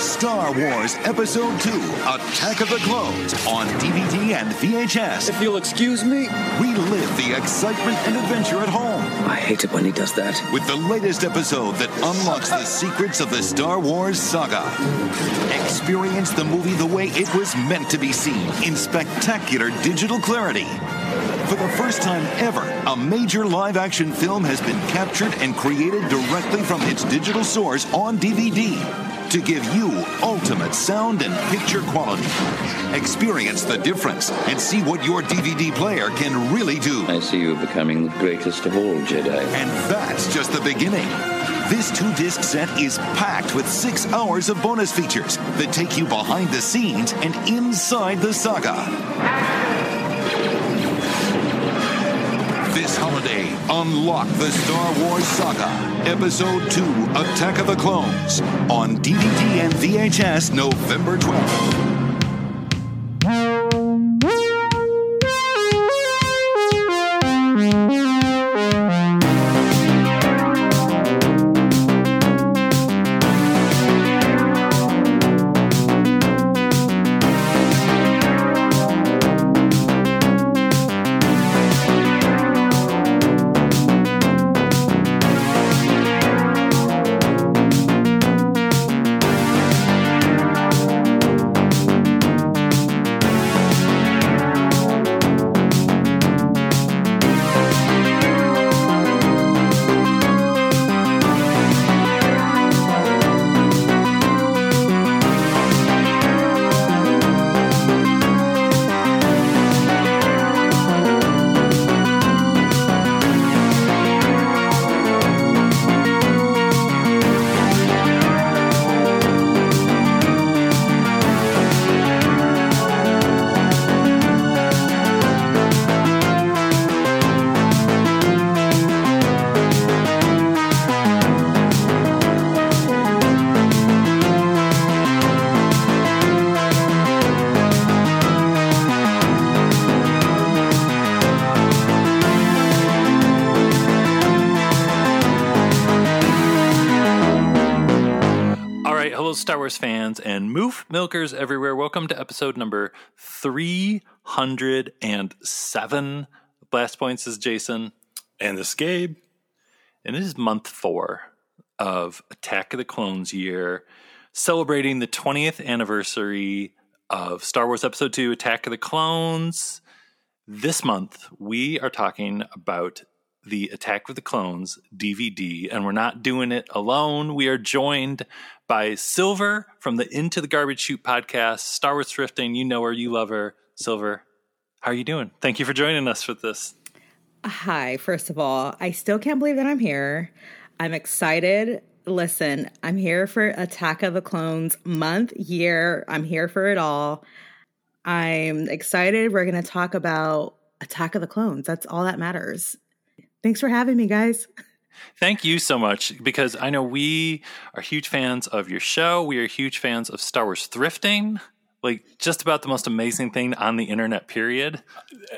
Star Wars Episode 2 Attack of the Clones on DVD and VHS. If you'll excuse me. Relive the excitement and adventure at home. I hate it when he does that. With the latest episode that unlocks the secrets of the Star Wars saga. Experience the movie the way it was meant to be seen in spectacular digital clarity. For the first time ever, a major live action film has been captured and created directly from its digital source on DVD to give you ultimate sound and picture quality. Experience the difference and see what your DVD player can really do. I see you becoming the greatest of all Jedi. And that's just the beginning. This two disc set is packed with six hours of bonus features that take you behind the scenes and inside the saga. This holiday, unlock the Star Wars Saga, Episode 2 Attack of the Clones, on DVD and VHS November 12th. Wars fans and moof milkers everywhere. Welcome to episode number 307. Blast Points is Jason. And this Gabe. And it is month four of Attack of the Clones year, celebrating the 20th anniversary of Star Wars Episode 2 Attack of the Clones. This month, we are talking about the Attack of the Clones DVD, and we're not doing it alone. We are joined by Silver from the Into the Garbage Chute podcast, Star Wars Thrifting. You know her, you love her. Silver, how are you doing? Thank you for joining us for this. Hi, first of all, I still can't believe that I'm here. I'm excited. Listen, I'm here for Attack of the Clones month, year. I'm here for it all. I'm excited. We're going to talk about Attack of the Clones. That's all that matters. Thanks for having me, guys. Thank you so much because I know we are huge fans of your show. We are huge fans of Star Wars thrifting. Like just about the most amazing thing on the internet, period.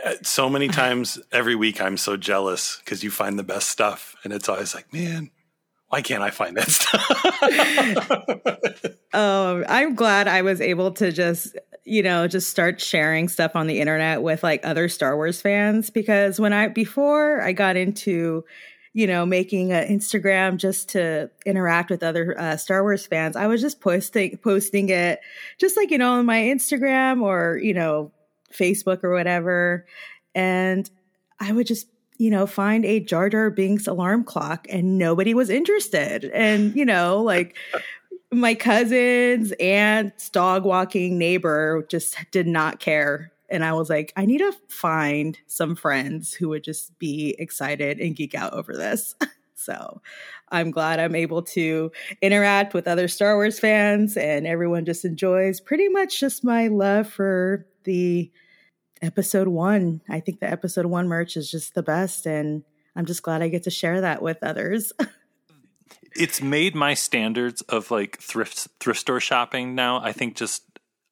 Uh, so many times every week, I'm so jealous because you find the best stuff. And it's always like, man, why can't I find that stuff? Um, I'm glad I was able to just, you know, just start sharing stuff on the internet with like other Star Wars fans because when I, before I got into, you know, making an Instagram just to interact with other uh, Star Wars fans, I was just posting posting it, just like you know, on my Instagram or you know, Facebook or whatever, and I would just you know find a Jar Jar Binks alarm clock, and nobody was interested, and you know, like my cousins, aunts, dog walking neighbor just did not care and I was like, I need to find some friends who would just be excited and geek out over this. so I'm glad I'm able to interact with other Star Wars fans and everyone just enjoys pretty much just my love for the episode one. I think the episode one merch is just the best. And I'm just glad I get to share that with others. it's made my standards of like thrift thrift store shopping now, I think just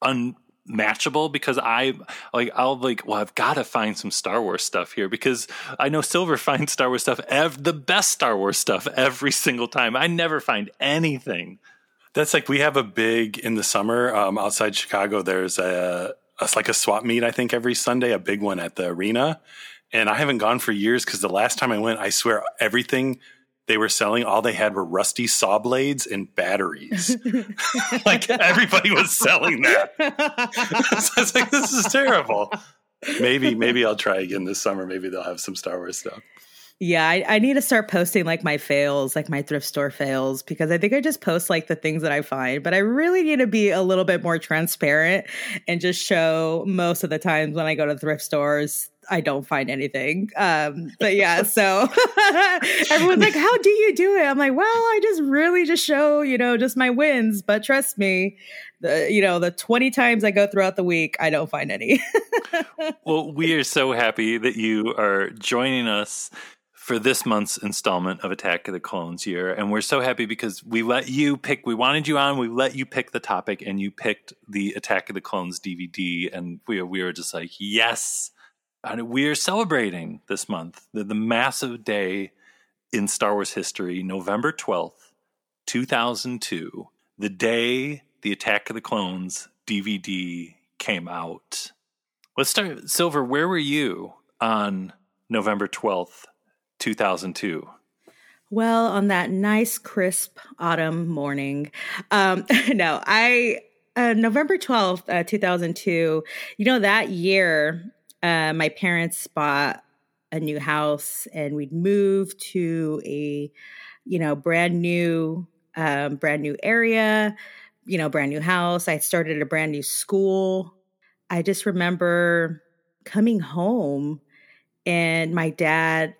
unmatchable because I like I'll like well I've got to find some Star Wars stuff here because I know Silver finds Star Wars stuff ev- the best Star Wars stuff every single time. I never find anything. That's like we have a big in the summer um, outside Chicago. There's a, a like a swap meet I think every Sunday, a big one at the arena, and I haven't gone for years because the last time I went, I swear everything they were selling, all they had were rusty saw blades and batteries. like everybody was selling that. so I was like, this is terrible. Maybe, maybe I'll try again this summer. Maybe they'll have some Star Wars stuff. Yeah, I, I, need to start posting like my fails, like my thrift store fails, because I think I just post like the things that I find, but I really need to be a little bit more transparent and just show most of the times when I go to thrift stores, I don't find anything. Um, but yeah, so everyone's like, How do you do it? I'm like, Well, I just really just show, you know, just my wins, but trust me, the you know, the 20 times I go throughout the week, I don't find any. well, we are so happy that you are joining us for this month's installment of Attack of the Clones year. And we're so happy because we let you pick, we wanted you on, we let you pick the topic, and you picked the Attack of the Clones DVD. And we, we were just like, yes. And we are celebrating this month the, the massive day in Star Wars history, November 12th, 2002, the day the Attack of the Clones DVD came out. Let's start, Silver, where were you on November 12th, 2002? Well, on that nice, crisp autumn morning. Um, no, I, uh, November 12th, uh, 2002, you know, that year, uh, my parents bought a new house and we'd moved to a, you know, brand new, um, brand new area, you know, brand new house. I started a brand new school. I just remember coming home and my dad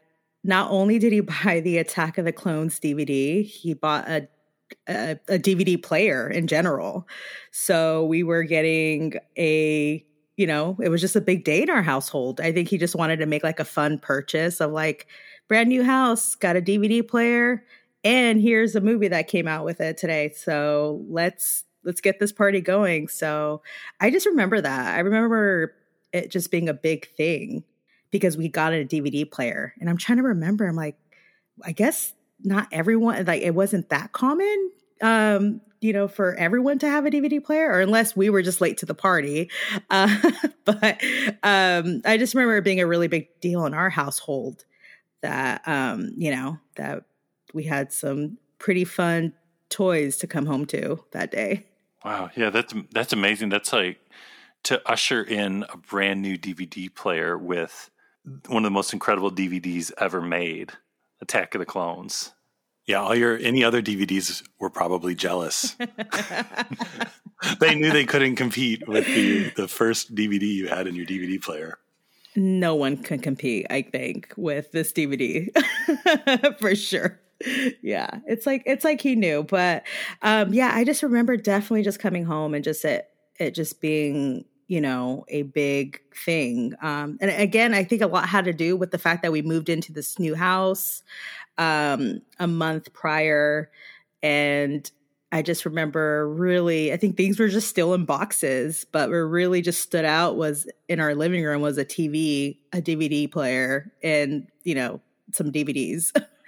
not only did he buy the Attack of the Clones DVD, he bought a, a, a DVD player in general. So we were getting a you know, it was just a big day in our household. I think he just wanted to make like a fun purchase of like brand new house, got a DVD player, and here's a movie that came out with it today. So let's let's get this party going. So I just remember that. I remember it just being a big thing because we got a DVD player. And I'm trying to remember, I'm like, I guess not everyone, like it wasn't that common, um, you know, for everyone to have a DVD player, or unless we were just late to the party. Uh, but um, I just remember it being a really big deal in our household that, um, you know, that we had some pretty fun toys to come home to that day. Wow. Yeah, that's that's amazing. That's like to usher in a brand new DVD player with one of the most incredible DVDs ever made, Attack of the Clones. Yeah, all your any other DVDs were probably jealous. they knew they couldn't compete with the the first DVD you had in your DVD player. No one can compete, I think, with this DVD for sure. Yeah, it's like it's like he knew, but um, yeah, I just remember definitely just coming home and just it it just being you know, a big thing. Um, and again, I think a lot had to do with the fact that we moved into this new house um, a month prior. And I just remember really, I think things were just still in boxes, but what really just stood out was in our living room was a TV, a DVD player, and, you know, some DVDs.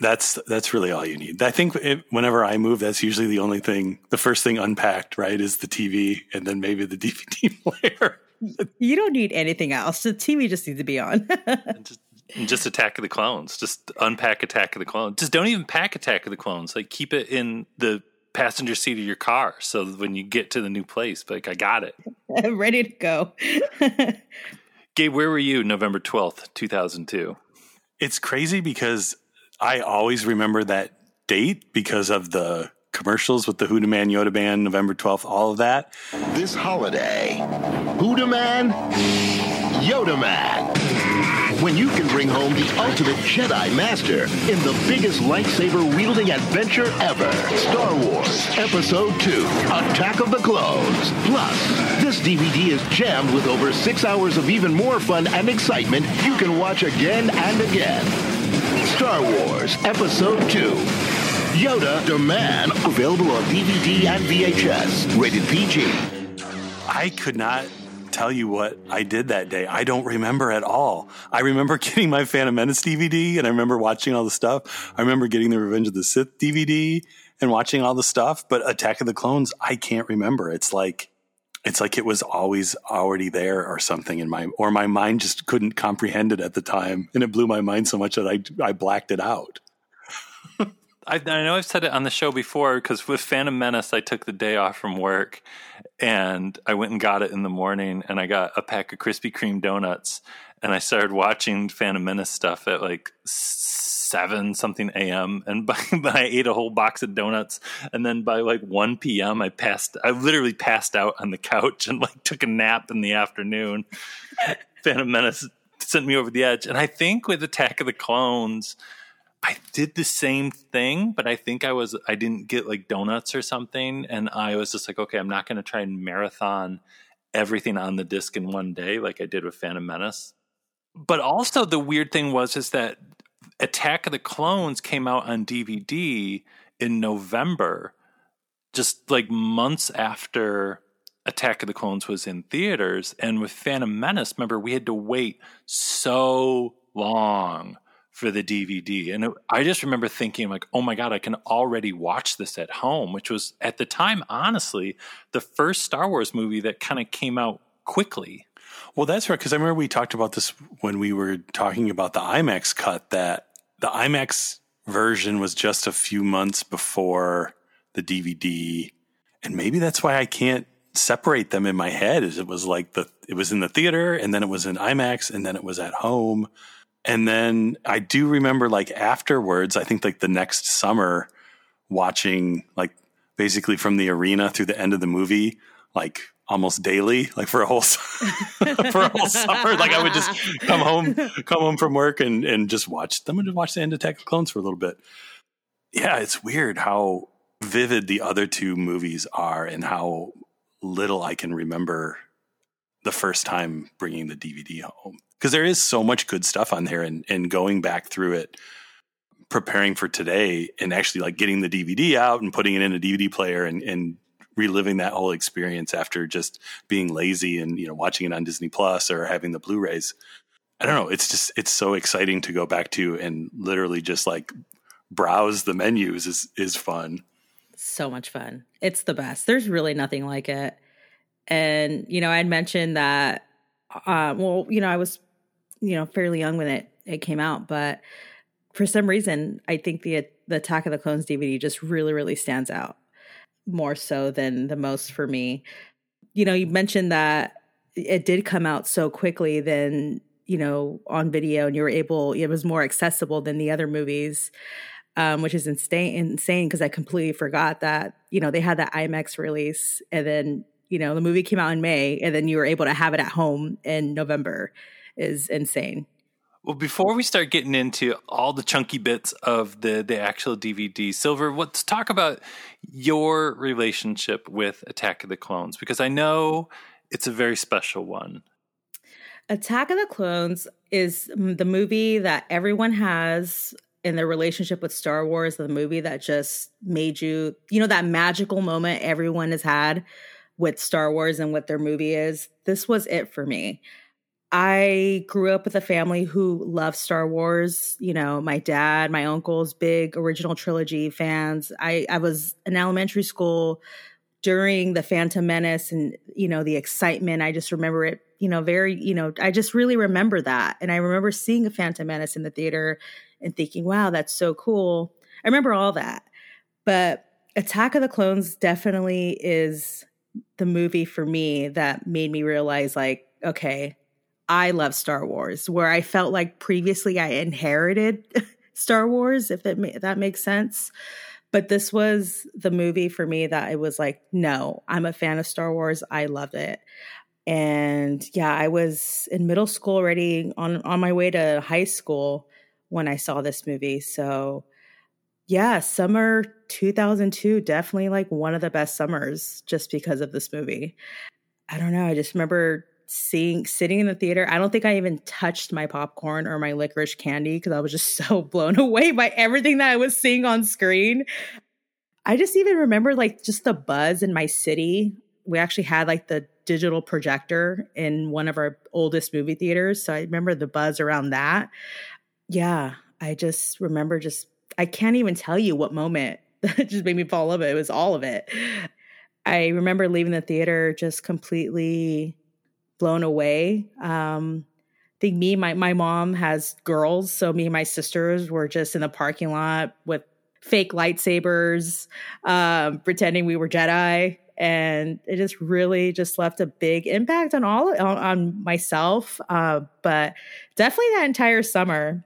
That's that's really all you need. I think it, whenever I move, that's usually the only thing. The first thing unpacked, right, is the TV, and then maybe the DVD player. you don't need anything else. The TV just needs to be on. just, just Attack of the Clones. Just unpack Attack of the Clones. Just don't even pack Attack of the Clones. Like keep it in the passenger seat of your car, so when you get to the new place, like I got it, I'm ready to go. Gabe, where were you November twelfth, two thousand two? It's crazy because I always remember that date because of the commercials with the Huda Man, Yoda Man, November 12th, all of that. This holiday, Huda Man, Yoda Man. When you can bring home the ultimate Jedi Master in the biggest lightsaber wielding adventure ever Star Wars Episode 2 Attack of the Clones. Plus, this DVD is jammed with over six hours of even more fun and excitement you can watch again and again. Star Wars Episode 2. Yoda the Man, available on DVD and VHS. Rated PG. I could not tell you what I did that day. I don't remember at all. I remember getting my Phantom Menace DVD and I remember watching all the stuff. I remember getting the Revenge of the Sith DVD and watching all the stuff, but Attack of the Clones, I can't remember. It's like it's like it was always already there or something in my or my mind just couldn't comprehend it at the time and it blew my mind so much that I I blacked it out. I, I, know I've said it on the show before because with Phantom Menace, I took the day off from work and I went and got it in the morning and I got a pack of Krispy Kreme donuts and I started watching Phantom Menace stuff at like seven something a.m. and by, I ate a whole box of donuts and then by like one p.m. I passed. I literally passed out on the couch and like took a nap in the afternoon. Phantom Menace sent me over the edge, and I think with Attack of the Clones I did the same thing, but I think I was I didn't get like donuts or something, and I was just like, okay, I'm not going to try and marathon everything on the disc in one day like I did with Phantom Menace. But also the weird thing was is that Attack of the Clones came out on DVD in November, just like months after Attack of the Clones was in theaters, and with Phantom Menace, remember we had to wait so long for the DVD. And it, I just remember thinking, like, oh my God, I can already watch this at home, which was at the time, honestly, the first Star Wars movie that kind of came out quickly. Well, that's right. Because I remember we talked about this when we were talking about the IMAX cut, that the IMAX version was just a few months before the DVD. And maybe that's why I can't separate them in my head is it was like the it was in the theater and then it was in IMAX and then it was at home and then I do remember like afterwards, I think like the next summer watching like basically from the arena through the end of the movie, like almost daily, like for a whole for a whole summer. Like I would just come home, come home from work and and just watch them and watch the end of Attack of Clones for a little bit. Yeah, it's weird how vivid the other two movies are and how little I can remember the first time bringing the DVD home because there is so much good stuff on there and, and going back through it preparing for today and actually like getting the dvd out and putting it in a dvd player and, and reliving that whole experience after just being lazy and you know watching it on disney plus or having the blu-rays. I don't know. It's just it's so exciting to go back to and literally just like browse the menus is is fun. So much fun. It's the best. There's really nothing like it. And you know i'd mentioned that uh, well you know i was you know fairly young when it it came out, but for some reason, I think the the Attack of the Clones DVD just really really stands out more so than the most for me. You know, you mentioned that it did come out so quickly then you know on video and you were able it was more accessible than the other movies um, which is insane insane because i completely forgot that you know they had that imax release and then you know the movie came out in may and then you were able to have it at home in november is insane. Well, before we start getting into all the chunky bits of the the actual DVD, Silver, let's talk about your relationship with Attack of the Clones because I know it's a very special one. Attack of the Clones is the movie that everyone has in their relationship with Star Wars, the movie that just made you, you know, that magical moment everyone has had with Star Wars and what their movie is. This was it for me. I grew up with a family who loved Star Wars. You know, my dad, my uncles, big original trilogy fans. I, I was in elementary school during the Phantom Menace and, you know, the excitement. I just remember it, you know, very, you know, I just really remember that. And I remember seeing a Phantom Menace in the theater and thinking, wow, that's so cool. I remember all that. But Attack of the Clones definitely is the movie for me that made me realize, like, okay, I love Star Wars, where I felt like previously I inherited Star Wars, if that, if that makes sense. But this was the movie for me that it was like, no, I'm a fan of Star Wars. I love it. And yeah, I was in middle school already on, on my way to high school when I saw this movie. So yeah, summer 2002, definitely like one of the best summers just because of this movie. I don't know. I just remember seeing sitting in the theater. I don't think I even touched my popcorn or my licorice candy because I was just so blown away by everything that I was seeing on screen. I just even remember like just the buzz in my city. We actually had like the digital projector in one of our oldest movie theaters. So I remember the buzz around that. Yeah, I just remember just, I can't even tell you what moment that just made me fall in love. It was all of it. I remember leaving the theater just completely blown away. Um, I think me, my my mom has girls, so me and my sisters were just in the parking lot with fake lightsabers, um, pretending we were Jedi, and it just really just left a big impact on all on, on myself. Uh, but definitely that entire summer,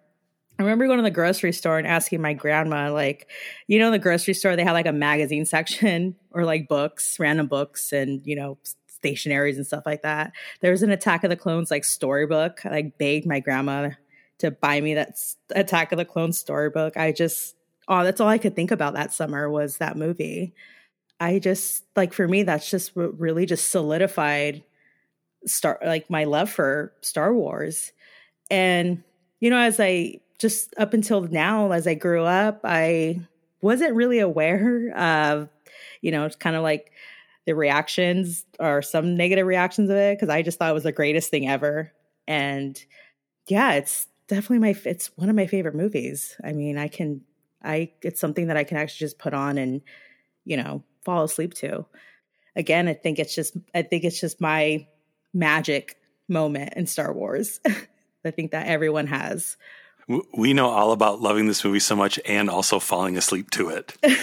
I remember going to the grocery store and asking my grandma, like, you know, the grocery store, they had like a magazine section or like books, random books, and, you know, stationaries and stuff like that. There was an Attack of the Clones like storybook. I like begged my grandma to buy me that Attack of the Clones storybook. I just, oh, that's all I could think about that summer was that movie. I just, like, for me, that's just what really just solidified star like my love for Star Wars. And, you know, as I just up until now, as I grew up, I wasn't really aware of, you know, it's kind of like the reactions or some negative reactions of it because I just thought it was the greatest thing ever. And yeah, it's definitely my it's one of my favorite movies. I mean, I can I it's something that I can actually just put on and you know fall asleep to. Again, I think it's just I think it's just my magic moment in Star Wars. I think that everyone has we know all about loving this movie so much and also falling asleep to it.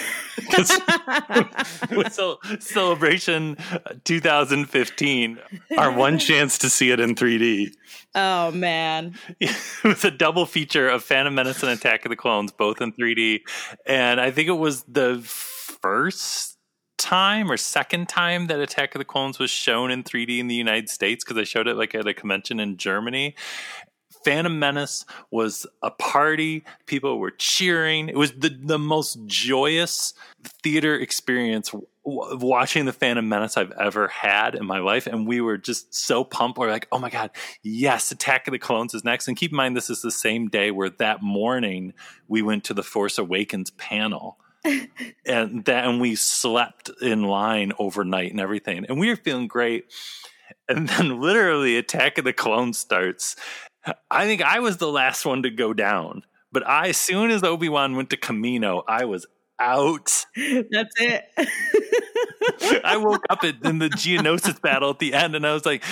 so, Celebration uh, 2015, our one chance to see it in 3D. Oh man, it was a double feature of Phantom Menace and Attack of the Clones, both in 3D, and I think it was the first time or second time that Attack of the Clones was shown in 3D in the United States because I showed it like at a convention in Germany. Phantom Menace was a party. People were cheering. It was the, the most joyous theater experience watching the Phantom Menace I've ever had in my life. And we were just so pumped. We're like, oh my God, yes, Attack of the Clones is next. And keep in mind, this is the same day where that morning we went to the Force Awakens panel. and that and we slept in line overnight and everything. And we were feeling great. And then literally Attack of the Clones starts I think I was the last one to go down. But I, as soon as Obi Wan went to Kamino, I was out. That's it. I woke up in the Geonosis battle at the end, and I was like,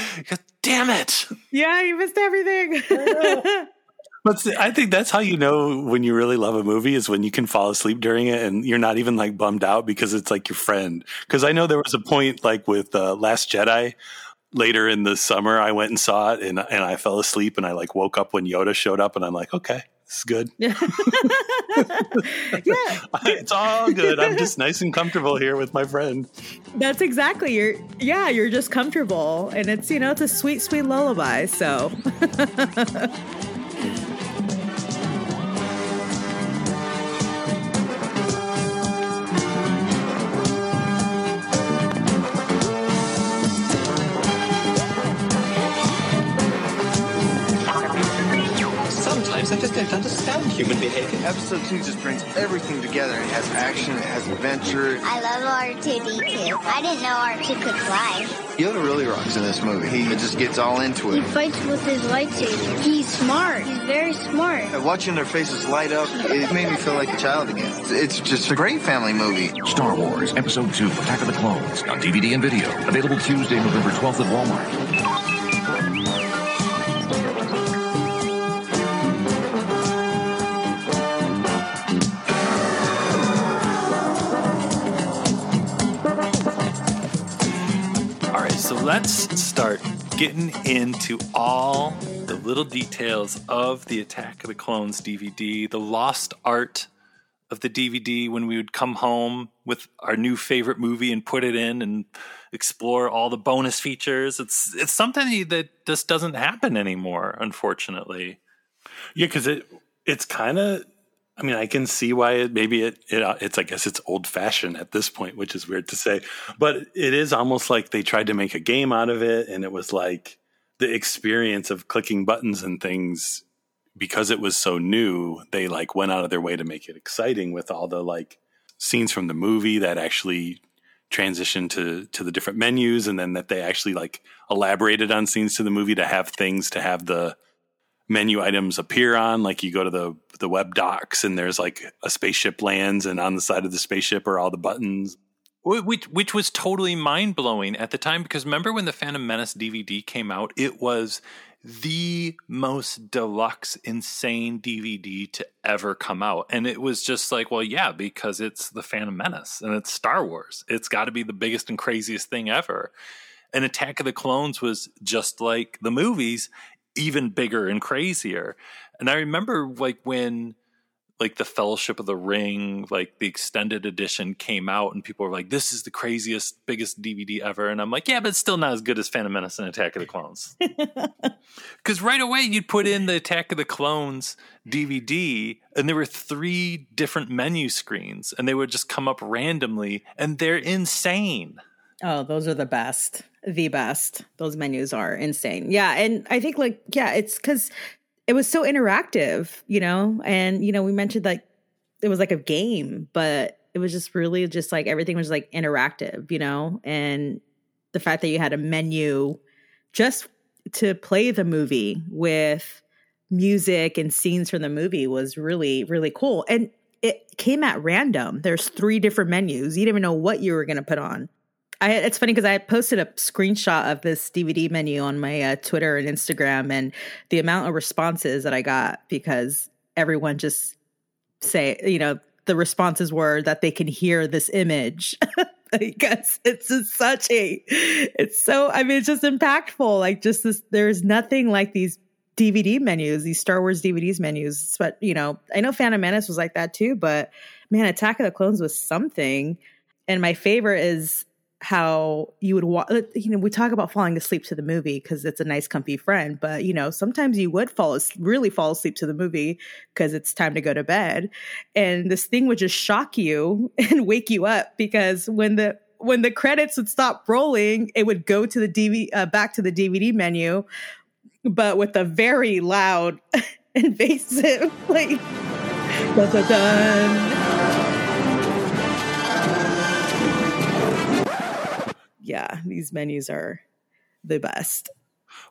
"Damn it!" Yeah, you missed everything. But I think that's how you know when you really love a movie is when you can fall asleep during it and you're not even like bummed out because it's like your friend. Because I know there was a point like with uh, Last Jedi later in the summer, I went and saw it, and and I fell asleep, and I like woke up when Yoda showed up, and I'm like, okay, this is good. yeah, it's all good. I'm just nice and comfortable here with my friend. That's exactly you're. Yeah, you're just comfortable, and it's you know it's a sweet, sweet lullaby. So. human behavior. Episode 2 just brings everything together. It has action, it has adventure. I love R2-D2. I didn't know R2 could fly. Yoda really rocks in this movie. He just gets all into it. He fights with his lightsaber. He's smart. He's very smart. Watching their faces light up, it made me feel like a child again. It's just a great family movie. Star Wars Episode 2 Attack of the Clones on DVD and video. Available Tuesday, November 12th at Walmart. Let's start getting into all the little details of the Attack of the Clones DVD, the lost art of the DVD when we would come home with our new favorite movie and put it in and explore all the bonus features. It's it's something that just doesn't happen anymore, unfortunately. Yeah, because it it's kind of I mean, I can see why it maybe it, it uh, it's I guess it's old fashioned at this point, which is weird to say, but it is almost like they tried to make a game out of it, and it was like the experience of clicking buttons and things because it was so new. They like went out of their way to make it exciting with all the like scenes from the movie that actually transition to to the different menus and then that they actually like elaborated on scenes to the movie to have things to have the menu items appear on like you go to the the web docs and there's like a spaceship lands and on the side of the spaceship are all the buttons. Which which was totally mind blowing at the time because remember when the Phantom Menace DVD came out, it was the most deluxe, insane DVD to ever come out, and it was just like, well, yeah, because it's the Phantom Menace and it's Star Wars, it's got to be the biggest and craziest thing ever. And Attack of the Clones was just like the movies, even bigger and crazier. And I remember like when like the Fellowship of the Ring, like the extended edition came out, and people were like, "This is the craziest, biggest DVD ever," and I'm like, "Yeah, but it's still not as good as Phantom Menace and Attack of the Clones." Because right away you'd put in the Attack of the Clones DVD, and there were three different menu screens, and they would just come up randomly, and they're insane. Oh, those are the best. The best. Those menus are insane. Yeah. And I think, like, yeah, it's because it was so interactive, you know, and you know, we mentioned like it was like a game, but it was just really just like everything was like interactive, you know, and the fact that you had a menu just to play the movie with music and scenes from the movie was really really cool and it came at random there's three different menus you didn't even know what you were going to put on I, it's funny because I posted a screenshot of this DVD menu on my uh, Twitter and Instagram, and the amount of responses that I got because everyone just say, you know, the responses were that they can hear this image because it's just such a, it's so, I mean, it's just impactful. Like, just this, there's nothing like these DVD menus, these Star Wars DVDs menus. But, you know, I know Phantom Menace was like that too, but man, Attack of the Clones was something. And my favorite is how you would uh, you know we talk about falling asleep to the movie because it's a nice comfy friend but you know sometimes you would fall really fall asleep to the movie because it's time to go to bed and this thing would just shock you and wake you up because when the when the credits would stop rolling it would go to the dvd uh, back to the dvd menu but with a very loud invasive like dun, dun, dun. Yeah, these menus are the best.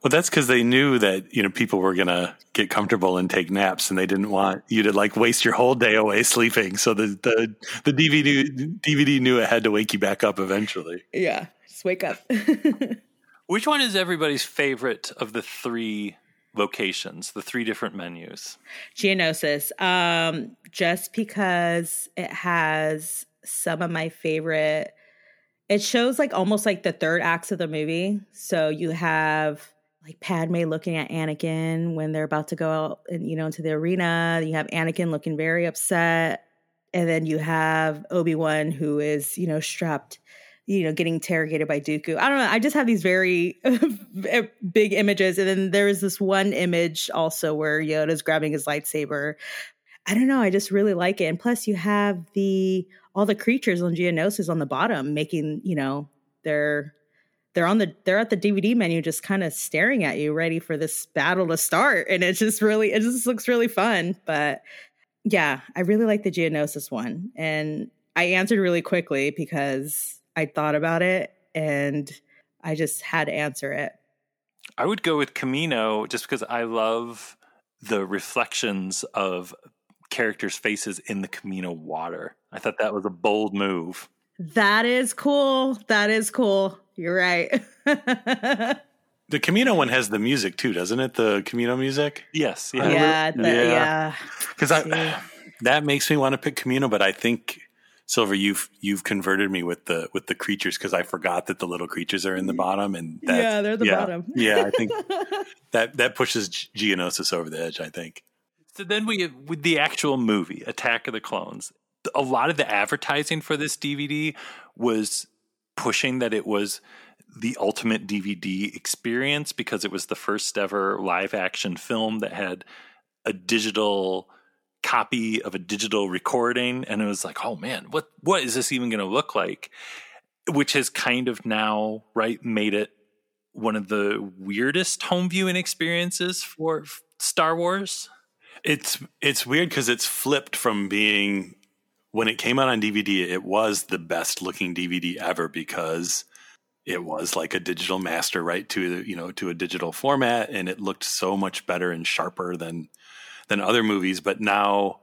Well, that's because they knew that you know people were gonna get comfortable and take naps, and they didn't want you to like waste your whole day away sleeping. So the the the DVD DVD knew it had to wake you back up eventually. Yeah, just wake up. Which one is everybody's favorite of the three locations, the three different menus? Geonosis, um, just because it has some of my favorite it shows like almost like the third acts of the movie. So you have like Padme looking at Anakin when they're about to go out and you know into the arena. You have Anakin looking very upset, and then you have Obi Wan who is you know strapped, you know, getting interrogated by Dooku. I don't know. I just have these very eh, big images, and then there is this one image also where Yoda's grabbing his lightsaber. I don't know. I just really like it, and plus you have the all the creatures on Geonosis on the bottom making, you know, they're they're on the they're at the DVD menu just kind of staring at you ready for this battle to start. And it just really it just looks really fun. But yeah I really like the Geonosis one. And I answered really quickly because I thought about it and I just had to answer it. I would go with Kamino just because I love the reflections of characters' faces in the Kamino water. I thought that was a bold move. That is cool. That is cool. You're right. the Kamino one has the music too, doesn't it? The Kamino music. Yes. Yeah. Yeah. Yeah. Because yeah. I that makes me want to pick Kamino, but I think Silver, you've you've converted me with the with the creatures because I forgot that the little creatures are in the mm. bottom, and yeah, they're the yeah, bottom. yeah, I think that that pushes Geonosis over the edge. I think. So then we with the actual movie, Attack of the Clones. A lot of the advertising for this DVD was pushing that it was the ultimate DVD experience because it was the first ever live action film that had a digital copy of a digital recording. And it was like oh man what what is this even going to look like? Which has kind of now right made it one of the weirdest home viewing experiences for Star Wars. It's it's weird because it's flipped from being when it came out on DVD, it was the best looking DVD ever because it was like a digital master right to you know to a digital format and it looked so much better and sharper than than other movies. But now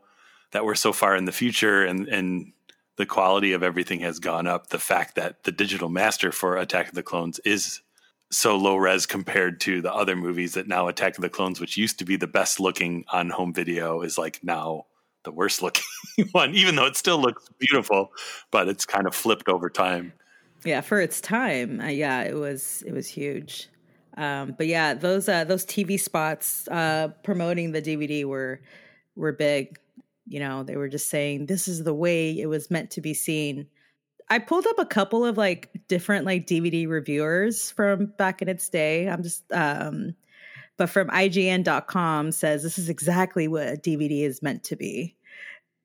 that we're so far in the future and and the quality of everything has gone up the fact that the digital master for attack of the clones is so low res compared to the other movies that now attack of the clones which used to be the best looking on home video is like now the worst looking one even though it still looks beautiful but it's kind of flipped over time. Yeah for its time uh, yeah it was it was huge. Um, but yeah those uh, those tv spots uh, promoting the dvd were were big. You know they were just saying this is the way it was meant to be seen. I pulled up a couple of like different like dvd reviewers from back in its day. I'm just um but from ign.com says this is exactly what a dvd is meant to be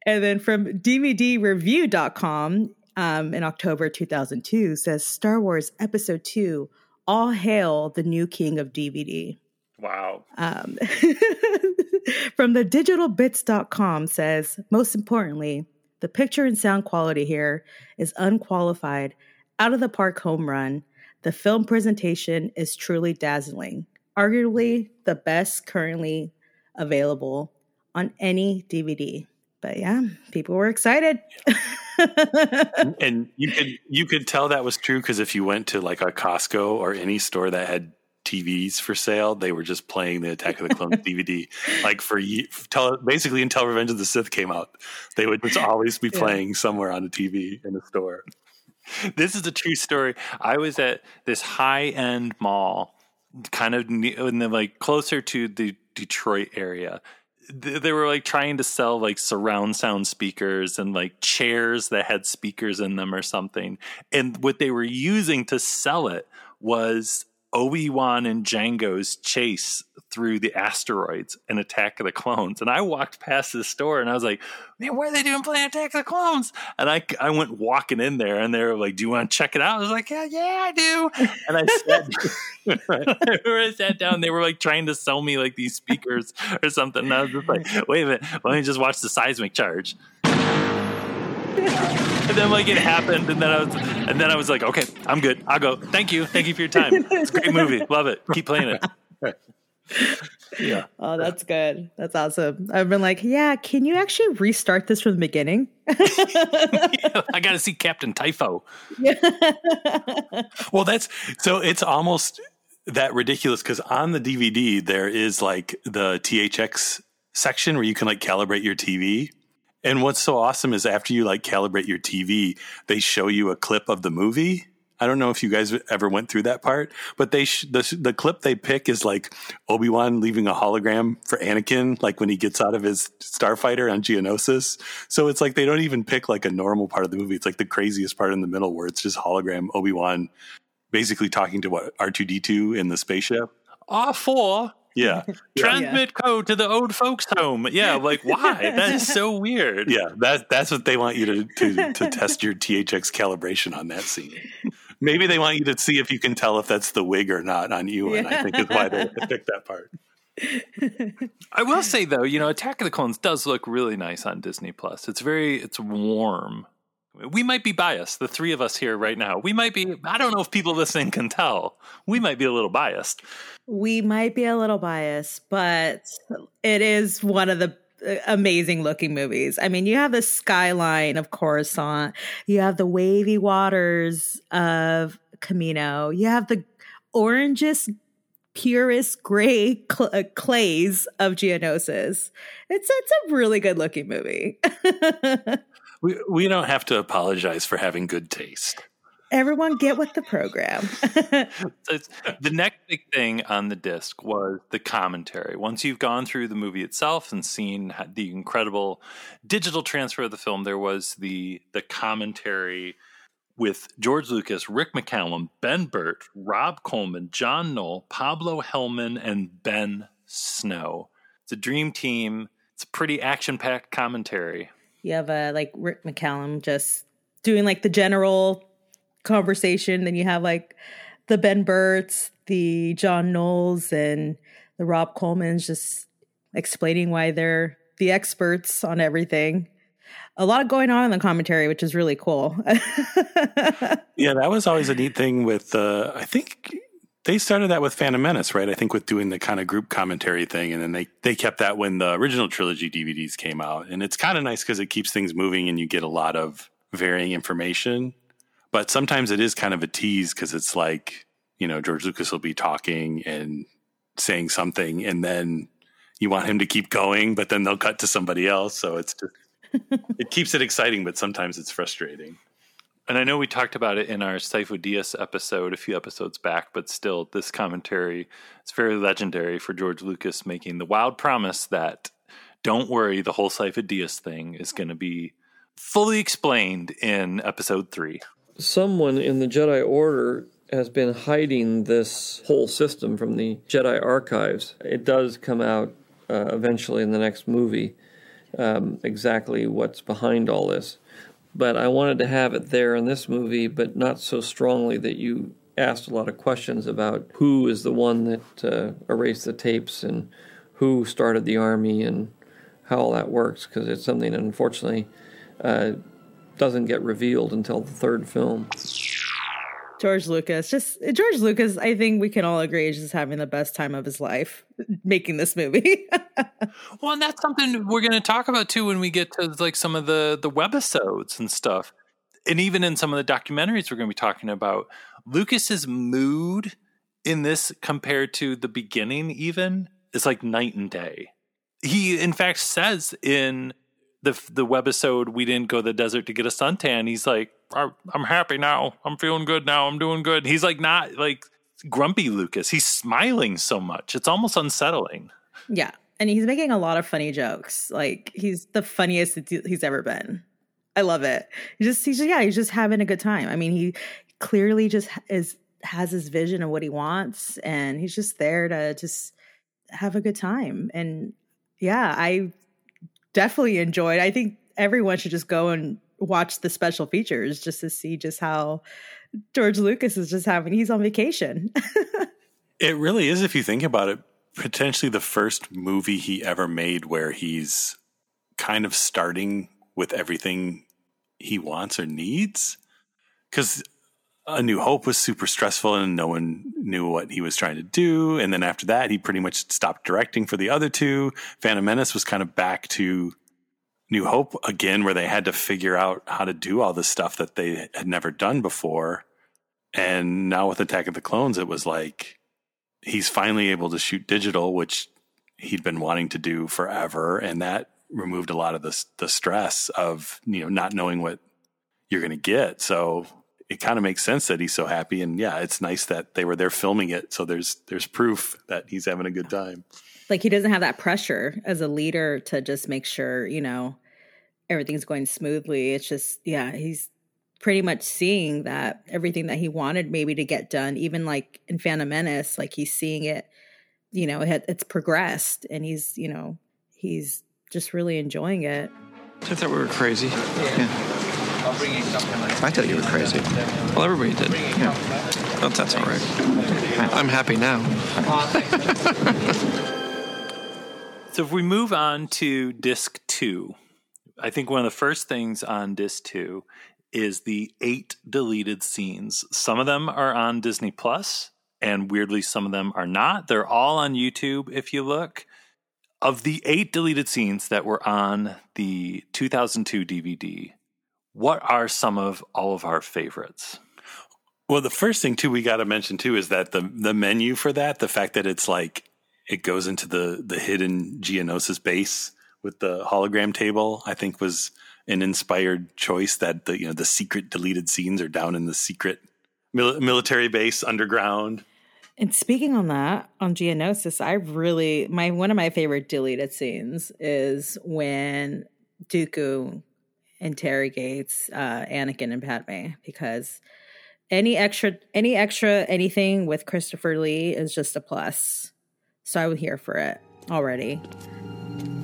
and then from dvdreview.com um, in October 2002 says Star Wars Episode 2 All Hail the New King of DVD. Wow. Um, from the digitalbits.com says, most importantly, the picture and sound quality here is unqualified, out of the park home run. The film presentation is truly dazzling, arguably the best currently available on any DVD. But yeah, people were excited. and you could you could tell that was true because if you went to like a Costco or any store that had TVs for sale, they were just playing the Attack of the Clones DVD. Like for tell basically until Revenge of the Sith came out, they would just always be playing yeah. somewhere on a TV in a store. This is a true story. I was at this high end mall, kind of in the like closer to the Detroit area they were like trying to sell like surround sound speakers and like chairs that had speakers in them or something. And what they were using to sell it was Obi-Wan and Jango's chase through the asteroids and Attack of the Clones. And I walked past this store and I was like, man, what are they doing playing Attack of the Clones? And I, I went walking in there and they were like, do you want to check it out? I was like, yeah, yeah, I do. And I sat, I sat down, they were like trying to sell me like these speakers or something. And I was just like, wait a minute, let me just watch the seismic charge and then like it happened, and then I was, and then I was like, okay, I'm good. I'll go. Thank you, thank you for your time. It's a great movie. Love it. Keep playing it. yeah. Oh, that's good. That's awesome. I've been like, yeah. Can you actually restart this from the beginning? I got to see Captain Typho. Yeah. well, that's so. It's almost that ridiculous because on the DVD there is like the THX section where you can like calibrate your TV. And what's so awesome is after you like calibrate your TV, they show you a clip of the movie. I don't know if you guys ever went through that part, but they sh- the the clip they pick is like Obi Wan leaving a hologram for Anakin, like when he gets out of his starfighter on Geonosis. So it's like they don't even pick like a normal part of the movie. It's like the craziest part in the middle where it's just hologram Obi Wan, basically talking to what R two D two in the spaceship. R four yeah. Transmit yeah. code to the old folks home. Yeah, like why? that is so weird. Yeah, that that's what they want you to to, to test your THX calibration on that scene. Maybe they want you to see if you can tell if that's the wig or not on you, yeah. and I think is why they picked that part. I will say though, you know, Attack of the Clones does look really nice on Disney Plus. It's very it's warm we might be biased, the three of us here right now. We might be, I don't know if people listening can tell. We might be a little biased. We might be a little biased, but it is one of the uh, amazing looking movies. I mean, you have the skyline of Coruscant, you have the wavy waters of Kamino, you have the orangest, purest gray cl- uh, clays of Geonosis. It's it's a really good looking movie. We we don't have to apologize for having good taste. Everyone get with the program. the next big thing on the disc was the commentary. Once you've gone through the movie itself and seen the incredible digital transfer of the film, there was the the commentary with George Lucas, Rick McCallum, Ben Burtt, Rob Coleman, John Knoll, Pablo Helman, and Ben Snow. It's a dream team. It's a pretty action packed commentary. You have uh, like Rick McCallum just doing like the general conversation. Then you have like the Ben Burtts, the John Knolls, and the Rob Colemans just explaining why they're the experts on everything. a lot of going on in the commentary, which is really cool. yeah, that was always a neat thing with, uh, I think they started that with Phantom Menace, right? I think with doing the kind of group commentary thing. And then they, they kept that when the original trilogy DVDs came out. And it's kind of nice because it keeps things moving and you get a lot of varying information. But sometimes it is kind of a tease because it's like, you know, George Lucas will be talking and saying something and then you want him to keep going, but then they'll cut to somebody else. So it's just it keeps it exciting, but sometimes it's frustrating. And I know we talked about it in our Sifo episode a few episodes back, but still, this commentary is very legendary for George Lucas making the wild promise that don't worry, the whole Sifo thing is going to be fully explained in episode three. Someone in the Jedi Order has been hiding this whole system from the Jedi archives. It does come out uh, eventually in the next movie um, exactly what's behind all this. But I wanted to have it there in this movie, but not so strongly that you asked a lot of questions about who is the one that uh, erased the tapes and who started the army and how all that works, because it's something that unfortunately uh, doesn't get revealed until the third film. George Lucas, just George Lucas, I think we can all agree is just having the best time of his life making this movie. well, and that's something we're going to talk about too when we get to like some of the the webisodes and stuff. And even in some of the documentaries we're going to be talking about, Lucas's mood in this compared to the beginning even is like night and day. He in fact says in the the webisode we didn't go to the desert to get a suntan. He's like, I'm happy now. I'm feeling good now. I'm doing good. He's like not like grumpy Lucas. He's smiling so much. It's almost unsettling. Yeah. And he's making a lot of funny jokes. Like he's the funniest he's ever been. I love it. He just he's yeah, he's just having a good time. I mean, he clearly just is has his vision of what he wants and he's just there to just have a good time. And yeah, I definitely enjoyed. I think everyone should just go and watch the special features just to see just how George Lucas is just having he's on vacation. it really is if you think about it potentially the first movie he ever made where he's kind of starting with everything he wants or needs cuz a New Hope was super stressful and no one knew what he was trying to do. And then after that, he pretty much stopped directing for the other two. Phantom Menace was kind of back to New Hope again, where they had to figure out how to do all this stuff that they had never done before. And now with Attack of the Clones, it was like he's finally able to shoot digital, which he'd been wanting to do forever. And that removed a lot of the, the stress of, you know, not knowing what you're going to get. So it kind of makes sense that he's so happy. And yeah, it's nice that they were there filming it. So there's, there's proof that he's having a good time like he doesn't have that pressure as a leader to just make sure you know everything's going smoothly it's just yeah he's pretty much seeing that everything that he wanted maybe to get done even like in phantom menace like he's seeing it you know it it's progressed and he's you know he's just really enjoying it i thought we were crazy yeah I thought you were crazy. Well, everybody did. Yeah. But oh, that's all right. I'm happy now. So if we move on to disc two, I think one of the first things on disc two is the eight deleted scenes. Some of them are on Disney Plus, and weirdly, some of them are not. They're all on YouTube if you look. Of the eight deleted scenes that were on the 2002 DVD, what are some of all of our favorites? Well, the first thing too we got to mention too is that the the menu for that, the fact that it's like it goes into the the hidden Geonosis base with the hologram table. I think was an inspired choice that the you know the secret deleted scenes are down in the secret mil- military base underground. And speaking on that, on Geonosis, I really my one of my favorite deleted scenes is when Dooku interrogates uh, Anakin and Padme because any extra any extra anything with Christopher Lee is just a plus. So I was here for it already.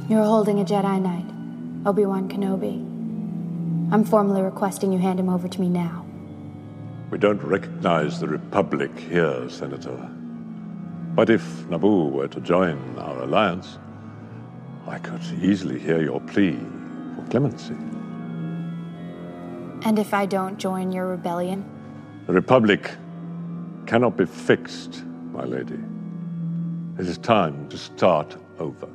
You're holding a Jedi Knight, Obi Wan Kenobi. I'm formally requesting you hand him over to me now. We don't recognize the Republic here, Senator. But if Naboo were to join our alliance, I could easily hear your plea for clemency. And if I don't join your rebellion? The Republic cannot be fixed, my lady. It is time to start over.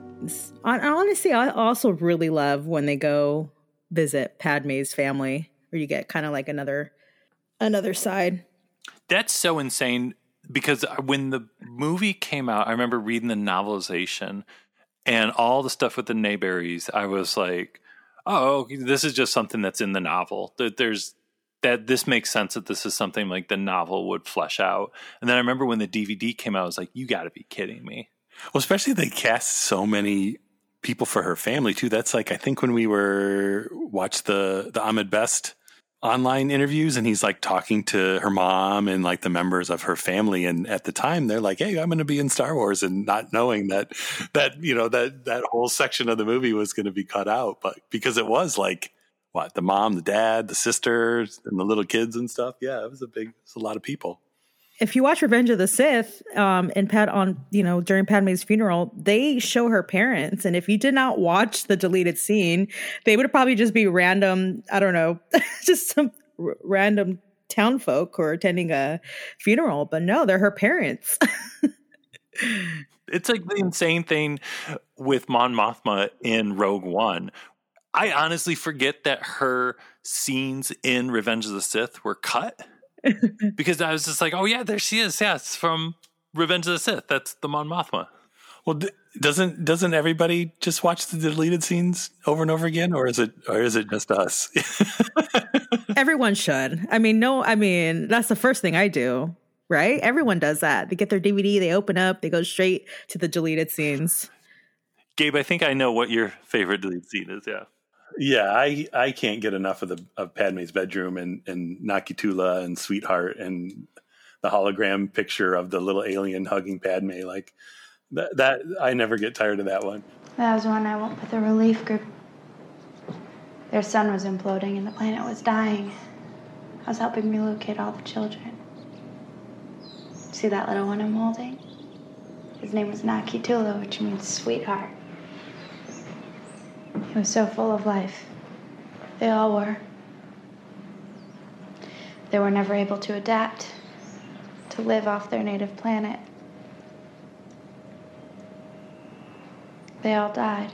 Hon- Honestly, I also really love when they go visit Padme's family, where you get kind of like another another side. That's so insane because uh, when the movie came out, I remember reading the novelization and all the stuff with the Naberries. I was like, "Oh, this is just something that's in the novel. That there's that this makes sense that this is something like the novel would flesh out." And then I remember when the DVD came out, I was like, "You got to be kidding me!" Well, especially they cast so many people for her family too. That's like I think when we were watched the the Ahmed Best online interviews and he's like talking to her mom and like the members of her family and at the time they're like hey i'm going to be in star wars and not knowing that that you know that that whole section of the movie was going to be cut out but because it was like what the mom the dad the sisters and the little kids and stuff yeah it was a big it was a lot of people If you watch Revenge of the Sith, um, and Pat on you know during Padme's funeral, they show her parents, and if you did not watch the deleted scene, they would probably just be random. I don't know, just some r- random town folk who are attending a funeral. But no, they're her parents. It's like the insane thing with Mon Mothma in Rogue One. I honestly forget that her scenes in Revenge of the Sith were cut because I was just like, oh yeah, there she is. Yeah, it's from Revenge of the Sith. That's the Mon Mothma. well d- doesn't doesn't everybody just watch the deleted scenes over and over again or is it or is it just us Everyone should. I mean, no, I mean that's the first thing I do. Right? Everyone does that. They get their DVD, they open up, they go straight to the deleted scenes. Gabe, I think I know what your favorite deleted scene is. Yeah. Yeah, I I can't get enough of the of Padme's bedroom and and Nakitula and Sweetheart and the hologram picture of the little alien hugging Padme. Like that, that I never get tired of that one. That was when I went with the relief group. Their sun was imploding and the planet was dying. I was helping relocate all the children. See that little one I'm holding? His name was Nakitula, which means sweetheart. He was so full of life. They all were. They were never able to adapt, to live off their native planet. They all died.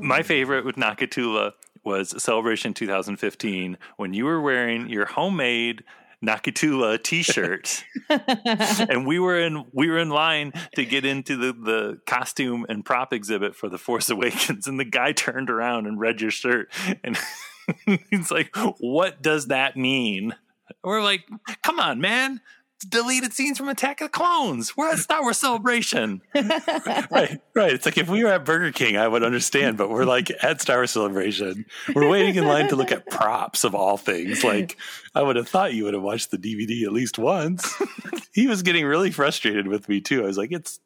My favorite with Nakatula was Celebration 2015 when you were wearing your homemade Nakatula t-shirt. And we were in we were in line to get into the the costume and prop exhibit for the Force Awakens and the guy turned around and read your shirt and he's like what does that mean? We're like come on man deleted scenes from Attack of the Clones we're at Star Wars Celebration right, right. It's like if we were at Burger King, I would understand, but we're like at Star Wars Celebration. We're waiting in line to look at props of all things. Like I would have thought you would have watched the DVD at least once. he was getting really frustrated with me too. I was like, "It's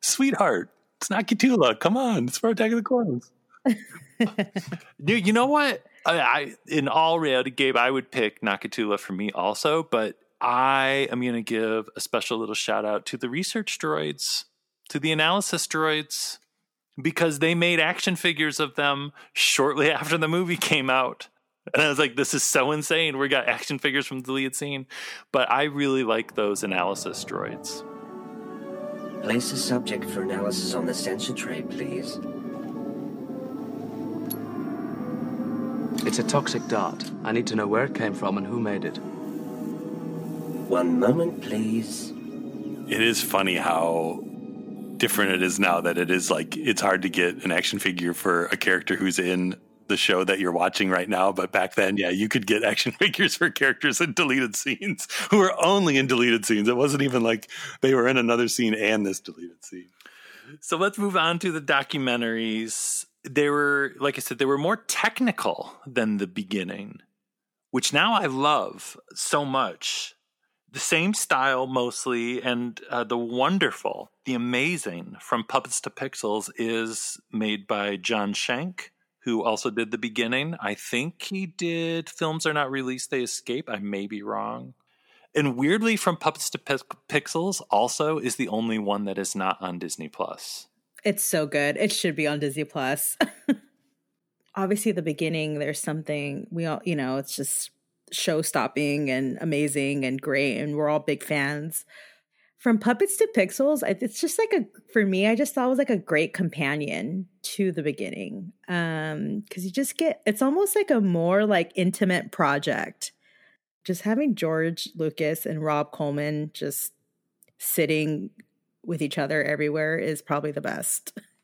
sweetheart, it's not Kitula. Come on, it's for Attack of the Clones." Dude, you know what? I, I in all reality, Gabe, I would pick Nakatula for me also, but I am going to give a special little shout out to the research droids, to the analysis droids, because they made action figures of them shortly after the movie came out. And I was like, this is so insane. We got action figures from the deleted scene. But I really like those analysis droids. Place a subject for analysis on the sensor tray, please. It's a toxic dart. I need to know where it came from and who made it. One moment, please. It is funny how different it is now that it is like it's hard to get an action figure for a character who's in the show that you're watching right now. But back then, yeah, you could get action figures for characters in deleted scenes who were only in deleted scenes. It wasn't even like they were in another scene and this deleted scene. So let's move on to the documentaries. They were, like I said, they were more technical than the beginning, which now I love so much. The same style mostly, and uh, the wonderful, the amazing from Puppets to Pixels is made by Jon Shenk, who also did the beginning. I think he did Films Are Not Released, They Escape. I may be wrong. And weirdly, from Puppets to Pix- Pixels also is the only one that is not on Disney Plus. It's so good. It should be on Disney Plus. obviously the beginning there's something we all you know it's just show stopping and amazing and great and we're all big fans. From puppets to pixels it's just like a for me i just thought it was like a great companion to the beginning um because you just get it's almost like a more like intimate project. Just having george lucas and rob coleman just sitting with each other everywhere is probably the best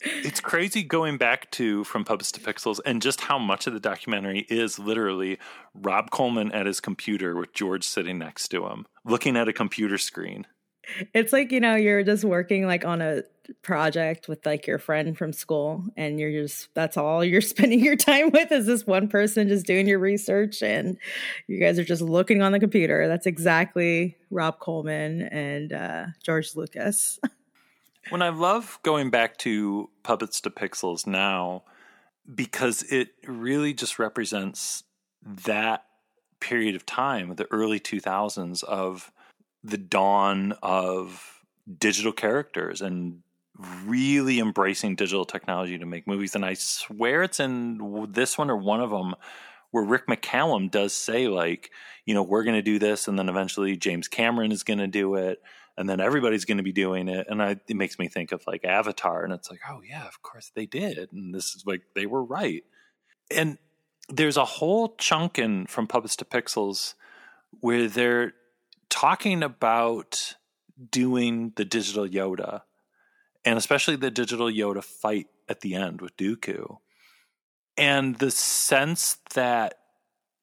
it's crazy going back to from puppets to pixels and just how much of the documentary is literally rob coleman at his computer with george sitting next to him looking at a computer screen. It's like you know you're just working like on a project with like your friend from school and you're just that's all you're spending your time with is this one person just doing your research and you guys are just looking on the computer. That's exactly rob coleman and uh, george lucas when I love going back to puppets to pixels now because it really just represents that period of time, the early 2000s of the dawn of digital characters and really embracing digital technology to make movies. And I swear it's in this one or one of them where Rick McCallum does say, like, you know, we're going to do this, and then eventually James Cameron is going to do it and then everybody's going to be doing it and I, it makes me think of like avatar and it's like oh yeah of course they did and this is like they were right. And there's a whole chunk in from puppets to pixels where they're talking about doing the digital yoda and especially the digital yoda fight at the end with dooku. And the sense that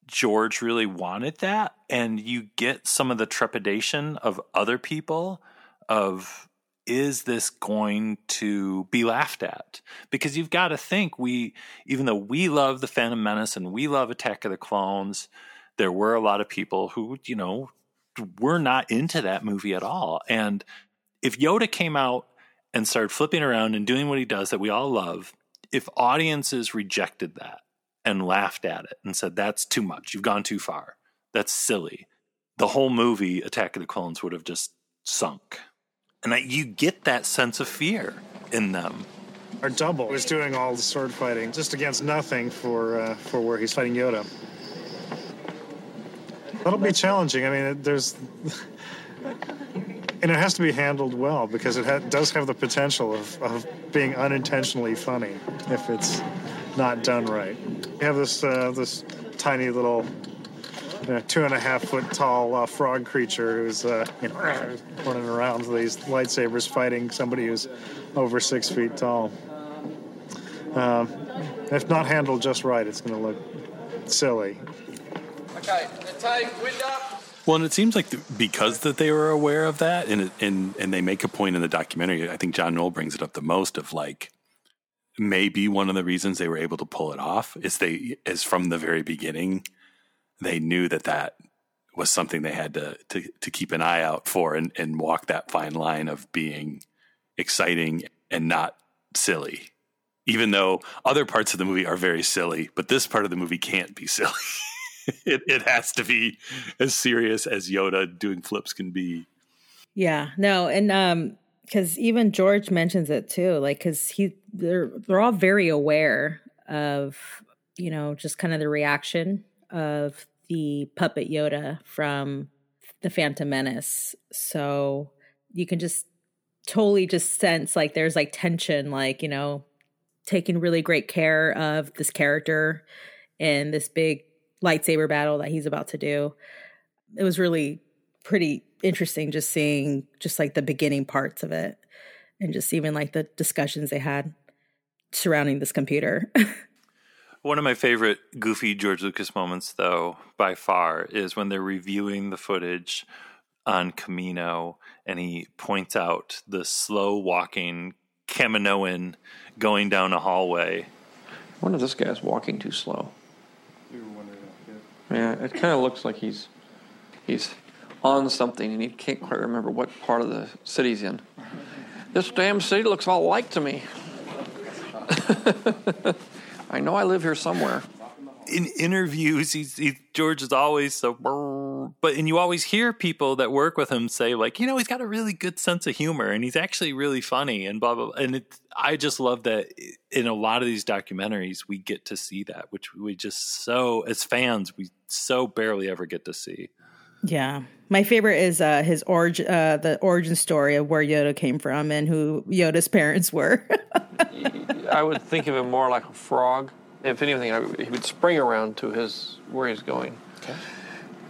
George really wanted that, and you get some of the trepidation of other people of is this going to be laughed at? Because you've got to think we, even though we love the Phantom Menace and we love Attack of the Clones, there were a lot of people who, you know, were not into that movie at all. And if Yoda came out and started flipping around and doing what he does that we all love, if audiences rejected that, and laughed at it and said, That's too much. You've gone too far. That's silly. The whole movie, Attack of the Clones, would have just sunk. And I, you get that sense of fear in them. Our double was doing all the sword fighting just against nothing for uh, for where he's fighting Yoda. That'll be challenging. I mean, there's. and it has to be handled well because it ha- does have the potential of, of being unintentionally funny if it's not done right. You have this uh, this tiny little you know, two and a half foot tall uh, frog creature who's uh, you know, running around with these lightsabers fighting somebody who's over six feet tall. Um, if not handled just right, it's going to look silly. Okay, the tape, wind up. Well, and it seems like the, because that they were aware of that, and and and they make a point in the documentary. I think John Knoll brings it up the most of like maybe one of the reasons they were able to pull it off is they is from the very beginning they knew that that was something they had to to, to keep an eye out for and, and walk that fine line of being exciting and not silly. Even though other parts of the movie are very silly but this part of the movie can't be silly. It, it has to be as serious as yoda doing flips can be. Yeah no and um because even George mentions it too, like because he they're they're all very aware of you know just kind of the reaction of the puppet Yoda from the Phantom Menace, so you can just totally just sense like there's like tension, like you know taking really great care of this character in this big lightsaber battle that he's about to do. It was really pretty interesting just seeing just like the beginning parts of it and just even like the discussions they had surrounding this computer. One of my favorite goofy George Lucas moments, though, by far, is when they're reviewing the footage on Kamino and he points out the slow walking Kaminoan going down a hallway. I wonder if this guy's walking too slow. Yeah, it kind of looks like he's he's on something and he can't quite remember what part of the city he's in. This damn city looks all alike to me. I know I live here somewhere. In interviews, he's, he, George is always so but and you always hear people that work with him say like you know he's got a really good sense of humor and he's actually really funny and blah blah, blah. and it, i just love that in a lot of these documentaries we get to see that which we just so as fans we so barely ever get to see yeah my favorite is uh his origin uh the origin story of where yoda came from and who yoda's parents were I would think of him more like a frog. If anything, I, he would spring around to his where he's going. Okay.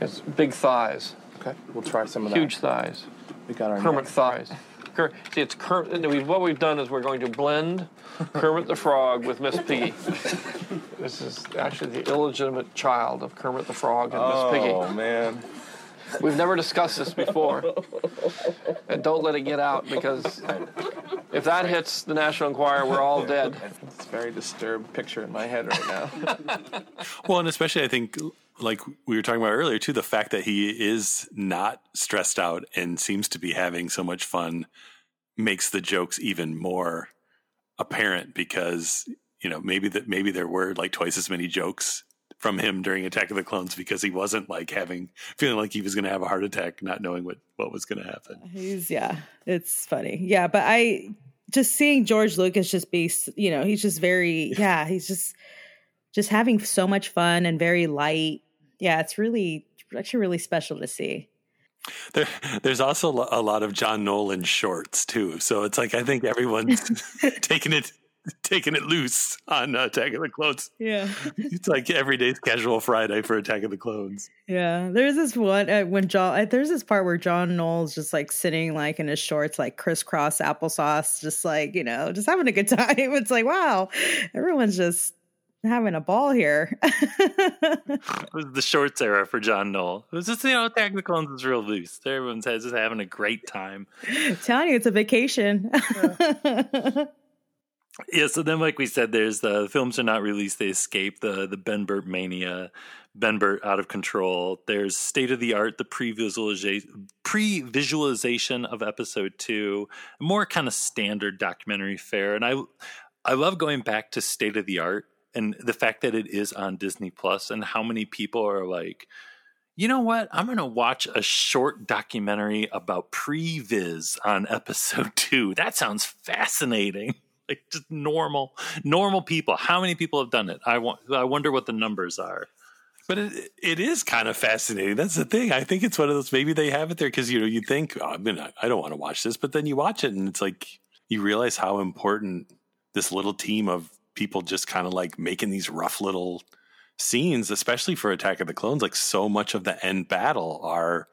It's big thighs. Okay, we'll try some of that. Huge thighs. We got our Kermit next- thighs. Ker- See, it's Kermit. we- What we've done is we're going to blend Kermit the Frog with Miss Piggy. this is actually the illegitimate child of Kermit the Frog and Miss Piggy. Oh man. We've never discussed this before. And don't let it get out because if that hits the National Enquirer, we're all dead. It's a very disturbed picture in my head right now. Well, and especially I think like we were talking about earlier too, the fact that he is not stressed out and seems to be having so much fun makes the jokes even more apparent because you know maybe that maybe there were like twice as many jokes from him during Attack of the Clones because he wasn't like having feeling like he was going to have a heart attack, not knowing what what was going to happen. He's yeah, it's funny. Yeah, but I just seeing George Lucas just be, you know, he's just very yeah, he's just just having so much fun and very light. Yeah, it's really actually really special to see. There, there's also a lot of John Knoll in shorts too, so it's like I think everyone's taking it taking it loose on uh, Attack of the Clones. Yeah. It's like every day's casual Friday for Attack of the Clones. Yeah, there's this one uh, when John. Uh, there's this part where John Knoll's just like sitting like in his shorts, like crisscross applesauce, just like you know, just having a good time. It's like wow, everyone's just having a ball here. it was the shorts era for John Knoll. It was just you know Attack of the Clones was real loose. Everyone's just having a great time. I'm telling you, it's a vacation. Yeah, so then, like we said, there's the, films are not released; they escape the the Ben Burtt mania, Ben Burtt out of control. There's state of the art, the pre visualization pre of episode two, more kind of standard documentary fare. And I I love going back to state of the art and the fact that it is on Disney Plus, and how many people are like. You know what? I'm going to watch a short documentary about pre-viz on episode 2. That sounds fascinating like just normal normal people how many people have done it i want i wonder what the numbers are But it it is kind of fascinating. That's the thing. I think it's one of those. Maybe they have it there because you know you think oh, I mean I, I don't want to watch this, but then you watch it and it's like you realize how important this little team of people just kind of like making these rough little scenes, especially for Attack of the Clones. Like so much of the end battle are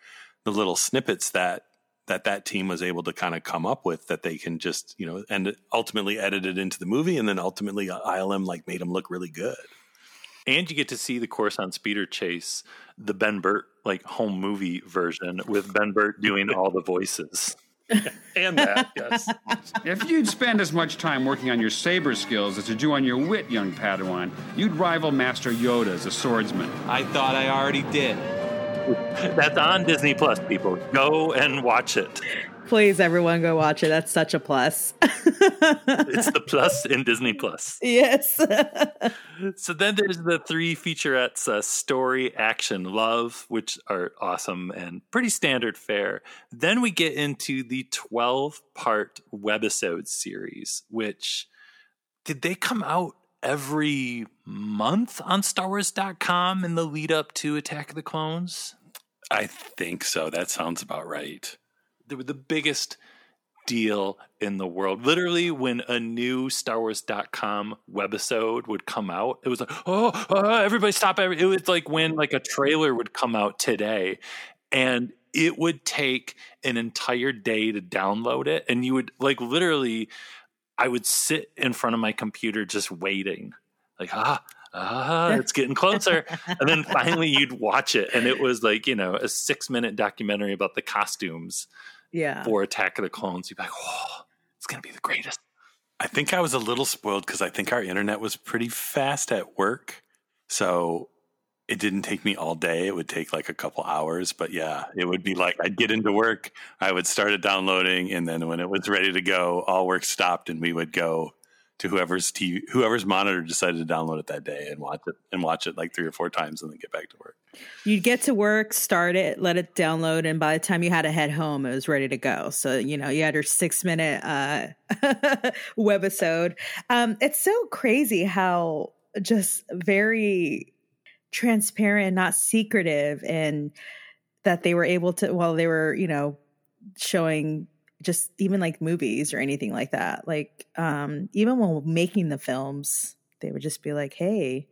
the little snippets that that that team was able to kind of come up with that they can just you know and ultimately edit it into the movie and then ultimately uh, ILM like made them look really good. and you get to see the Coruscant speeder chase the ben burtt like home movie version with ben burtt doing all the voices and that yes If you'd spend as much time working on your saber skills as you do on your wit, young Padawan, you'd rival Master Yoda as a swordsman. I thought I already did. that's on disney plus people go and watch it Please, everyone, go watch it. That's such a plus. it's the plus in disney plus yes. so then there's the three featurettes uh, story action love which are awesome and pretty standard fare then we get into the 12 part webisode series which did they come out every month on starwars.com in the lead up to attack of the clones I think so. That sounds about right. they were the biggest deal in the world. Literally, when a new Star Wars.com webisode would come out, it was like, oh, oh everybody stop. Every-. It was like when like a trailer would come out today and it would take an entire day to download it. And you would like literally, I would sit in front of my computer just waiting, like, ah, ah, it's getting closer. and then finally you'd watch it. And it was like, you know, a six minute documentary about the costumes yeah. for Attack of the Clones. You'd be like, oh, it's going to be the greatest. I think I was a little spoiled because I think our internet was pretty fast at work. So it didn't take me all day. It would take like a couple hours. But yeah, it would be like I'd get into work, I would start it downloading, and then when it was ready to go, all work stopped and we would go to whoever's TV, whoever's monitor decided to download it that day and watch it and watch it like three or four times and then get back to work. You'd get to work, start it, let it download, and by the time you had to head home, it was ready to go. So you know you had your six minute uh, webisode. Um, it's so crazy how just very transparent, not secretive, and that they were able to. Well, they were you know showing just even like movies or anything like that. Like um, even when making the films, they would just be like, "Hey,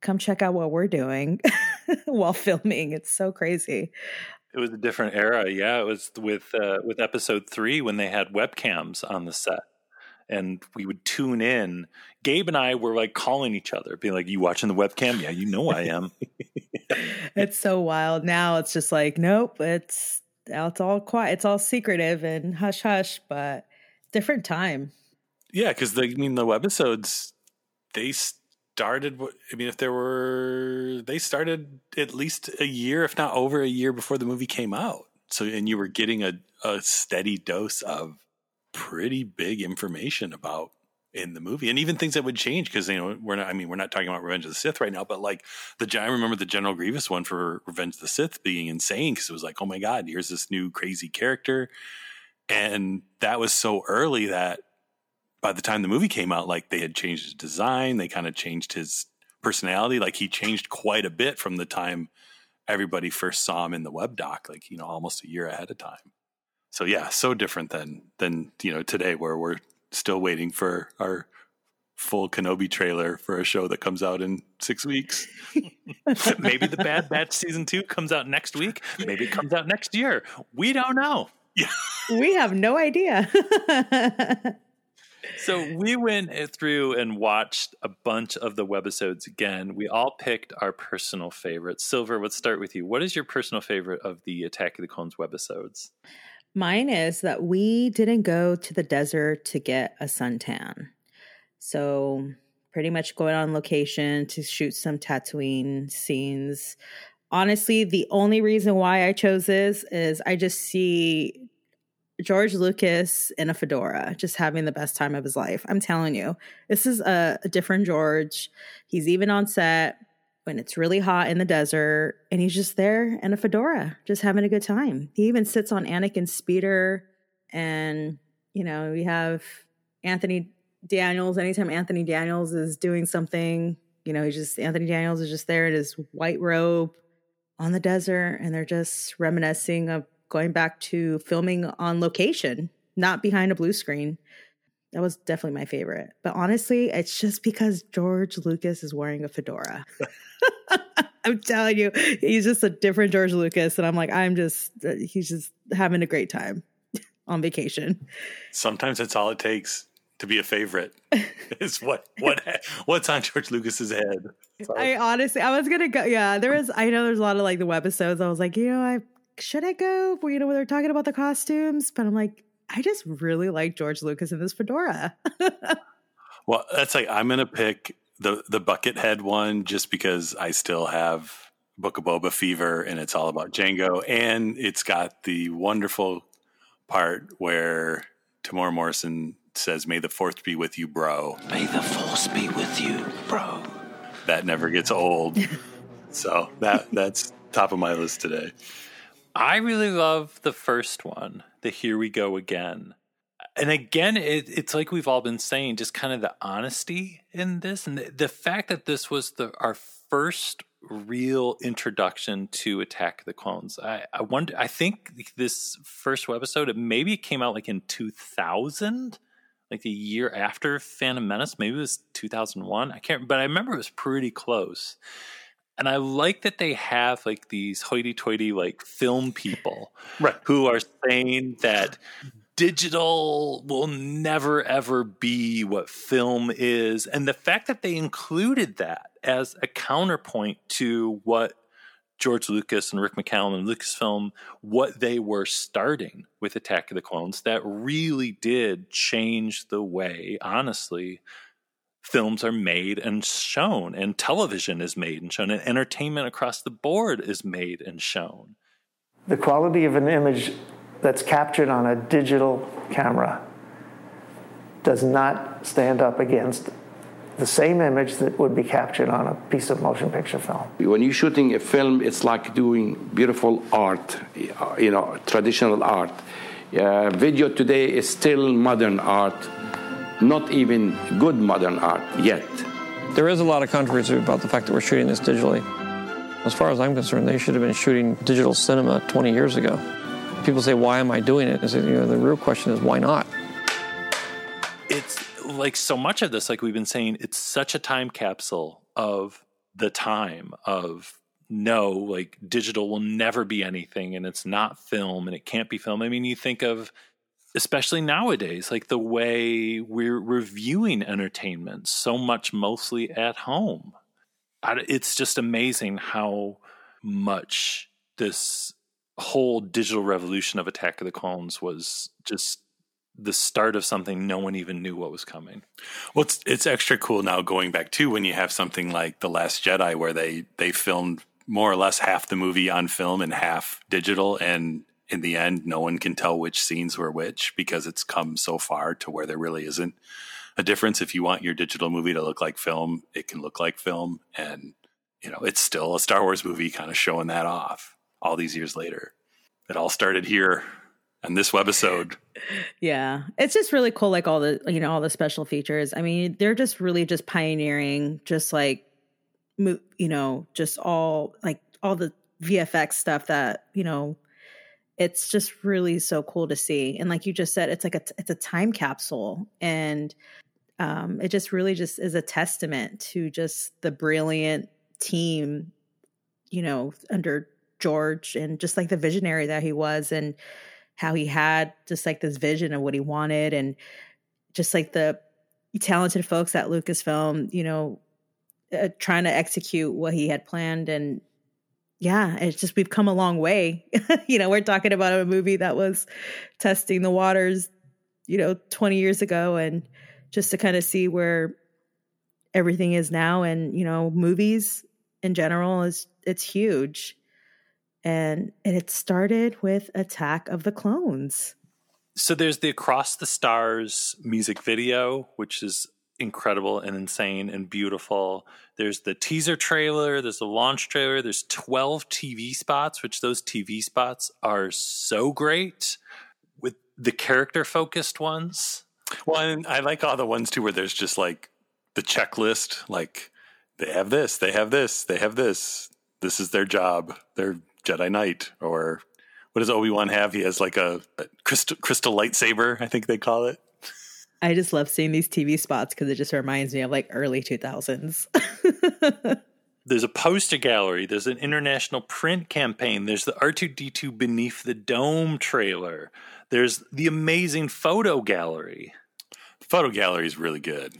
come check out what we're doing while filming." It's so crazy. It was a different era. Yeah, it was with uh, with episode three when they had webcams on the set, and we would tune in. Gabe and I were like calling each other, being like, "You watching the webcam? Yeah, you know I am." it's so wild. Now it's just like, nope. It's it's all quiet. It's all secretive and hush hush, but different time. Yeah, because I mean the webisodes they started. I mean, if there were, they started at least a year, if not over a year, before the movie came out. So, and you were getting a, a steady dose of pretty big information about in the movie, and even things that would change because you know we're not. I mean, we're not talking about Revenge of the Sith right now, but like the I remember the General Grievous one for Revenge of the Sith being insane because it was like, oh my god, here's this new crazy character, and that was so early that by the time the movie came out, like they had changed his design, they kind of changed his personality, like he changed quite a bit from the time everybody first saw him in the web doc, like you know almost a year ahead of time. So yeah, so different than than you know today where we're still waiting for our full Kenobi trailer for a show that comes out in six weeks. Maybe the Bad Batch season two comes out next week. Maybe it comes out next year. We don't know. Yeah. we have no idea. so we went through and watched a bunch of the webisodes again. We all picked our personal favorites. Silver, let's start with you. What is your personal favorite of the Attack of the Clones webisodes? Mine is that we didn't go to the desert to get a suntan. So, pretty much going on location to shoot some Tatooine scenes. Honestly, the only reason why I chose this is I just see George Lucas in a fedora, just having the best time of his life. I'm telling you, this is a, a different George. He's even on set when it's really hot in the desert and he's just there in a fedora, just having a good time. He even sits on Anakin's speeder and you know, we have Anthony Daniels. Anytime Anthony Daniels is doing something, you know, he's just Anthony Daniels is just there in his white robe on the desert and they're just reminiscing of going back to filming on location, not behind a blue screen. That was definitely my favorite. But honestly, it's just because George Lucas is wearing a fedora. I'm telling you, he's just a different George Lucas. And I'm like, I'm just, uh, he's just having a great time on vacation. Sometimes that's all it takes to be a favorite is what what what's on George Lucas's head. I honestly, I was gonna go. Yeah, there was. I know there's a lot of like the webisodes. I was like, you know, I should I go? You know, when they're talking about the costumes, but I'm like, I just really like George Lucas in this fedora. well, that's like I'm gonna pick the the Buckethead one just because I still have Book of Boba fever and it's all about Jango and it's got the wonderful part where Temuera Morrison says, "May the Fourth be with you, bro." May the Force be with you, bro. That never gets old. so that that's top of my list today. I really love the first one, the Here We Go Again. And again, it, it's like we've all been saying, just kind of the honesty in this, and the, the fact that this was the our first real introduction to Attack the Clones. I, I wonder. I think this first webisode, it maybe it came out like in two thousand, like the year after Phantom Menace. Maybe it was two thousand one. I can't, but I remember it was pretty close. And I like that they have like these hoity-toity like film people right. who are saying that digital will never ever be what film is and the fact that they included that as a counterpoint to what George Lucas and Rick McCallum and Lucasfilm what they were starting with Attack of the Clones that really did change the way honestly films are made and shown and television is made and shown and entertainment across the board is made and shown the quality of an image that's captured on a digital camera does not stand up against the same image that would be captured on a piece of motion picture film. When you're shooting a film, it's like doing beautiful art, you know, traditional art. Uh, video today is still modern art, not even good modern art yet. There is a lot of controversy about the fact that we're shooting this digitally. As far as I'm concerned, they should have been shooting digital cinema 20 years ago. People say, "Why am I doing it?" Is you know, the real question is, why not? It's like so much of this, like we've been saying, it's such a time capsule of the time of no, like digital will never be anything and it's not film and it can't be film. I mean, you think of especially nowadays, like the way we're reviewing entertainment so much mostly at home. It's just amazing how much this whole digital revolution of Attack of the Clones was just the start of something no one even knew what was coming. Well, it's it's extra cool now going back to when you have something like The Last Jedi where they they filmed more or less half the movie on film and half digital and in the end no one can tell which scenes were which because it's come so far to where there really isn't a difference if you want your digital movie to look like film, it can look like film and you know, it's still a Star Wars movie kind of showing that off all these years later. It all started here and this webisode. Yeah. It's just really cool like all the you know all the special features. I mean, they're just really just pioneering just like you know, just all like all the VFX stuff that, you know, it's just really so cool to see. And like you just said, it's like a it's a time capsule and um it just really just is a testament to just the brilliant team, you know, under George and just like the visionary that he was and how he had just like this vision of what he wanted and just like the talented folks at Lucasfilm, you know, uh, trying to execute what he had planned and yeah, it's just we've come a long way. you know, we're talking about a movie that was testing the waters, you know, 20 years ago and just to kind of see where everything is now and, you know, movies in general is it's huge and it started with Attack of the Clones. So there's the Across the Stars music video, which is incredible and insane and beautiful. There's the teaser trailer, there's the launch trailer, there's 12 TV spots, which those TV spots are so great with the character focused ones. Well, and I like all the ones too where there's just like the checklist, like they have this, they have this, they have this. This is their job. They're Jedi Knight, or what does Obi Wan have? He has like a, a crystal crystal lightsaber, I think they call it. I just love seeing these TV spots because it just reminds me of like early two thousands. There's a poster gallery. There's an international print campaign. There's the R2D2 Beneath the Dome trailer. There's the amazing photo gallery. The photo gallery is really good.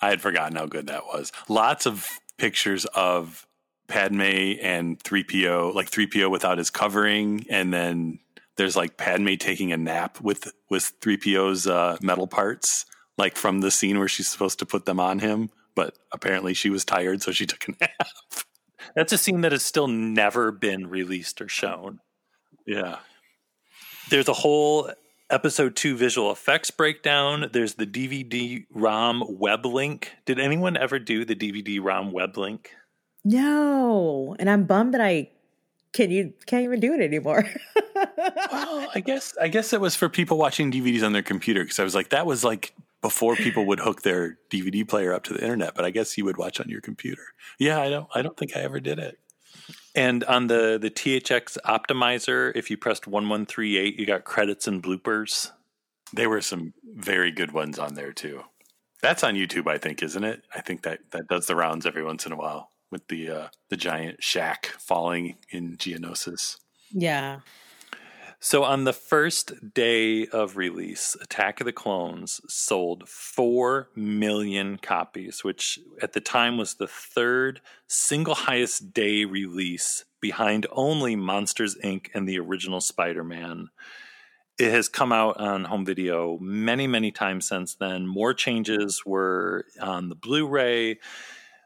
I had forgotten how good that was. Lots of pictures of Padme and 3PO, like 3PO without his covering, and then there's like Padme taking a nap with with 3PO's uh, metal parts, like from the scene where she's supposed to put them on him, but apparently she was tired, so she took a nap. That's a scene that has still never been released or shown. Yeah. There's a whole episode two visual effects breakdown. There's the DVD ROM web link. Did anyone ever do the DVD ROM web link? No, and I'm bummed that I can you can't even do it anymore. well, I guess I guess it was for people watching DVDs on their computer because I was like that was like before people would hook their DVD player up to the internet, but I guess you would watch on your computer. Yeah, I don't I don't think I ever did it. And on the the THX optimizer, if you pressed 1138, you got credits and bloopers. There were some very good ones on there too. That's on YouTube, I think, isn't it? I think that that does the rounds every once in a while with the uh, the giant shack falling in Geonosis. Yeah. So on the first day of release, Attack of the Clones sold 4 million copies, which at the time was the third single highest day release behind only Monsters Inc. and the original Spider Man. It has come out on home video many, many times since then. More changes were on the Blu ray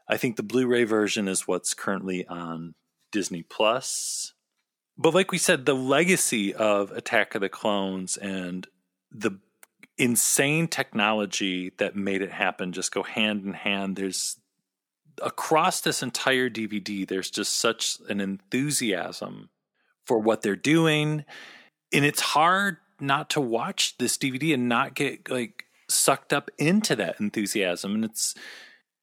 I think the Blu-ray version is what's currently on Disney Plus. But like we said, the legacy of Attack of the Clones and the insane technology that made it happen just go hand in hand. There's across this entire DVD, there's just such an enthusiasm for what they're doing. And it's hard not to watch this DVD and not get like sucked up into that enthusiasm. And it's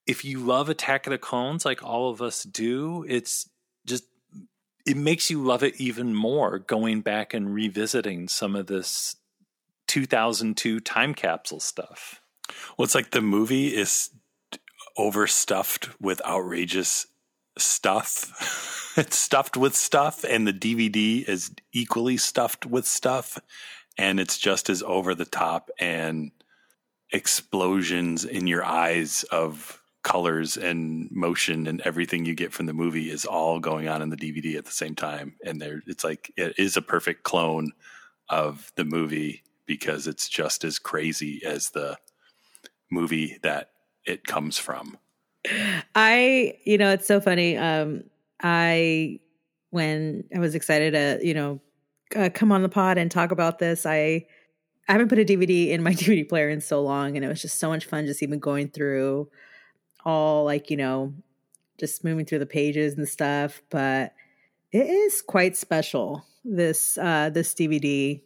if you love Attack of the Clones like all of us do, it's just it makes you love it even more going back and revisiting some of this 2002 time capsule stuff. Well, it's like the movie is overstuffed with outrageous stuff. it's stuffed with stuff, and the DVD is equally stuffed with stuff, and it's just as over the top and explosions in your eyes of colors and motion and everything you get from the movie is all going on in the DVD at the same time. And there, it's like it is a perfect clone of the movie because it's just as crazy as the movie that it comes from. I, you know, it's so funny. Um, I, when I was excited to, you know, uh, come on the pod and talk about this, I, I haven't put a DVD in my DVD player in so long, and it was just so much fun just even going through all like you know just moving through the pages and stuff but it is quite special this uh this dvd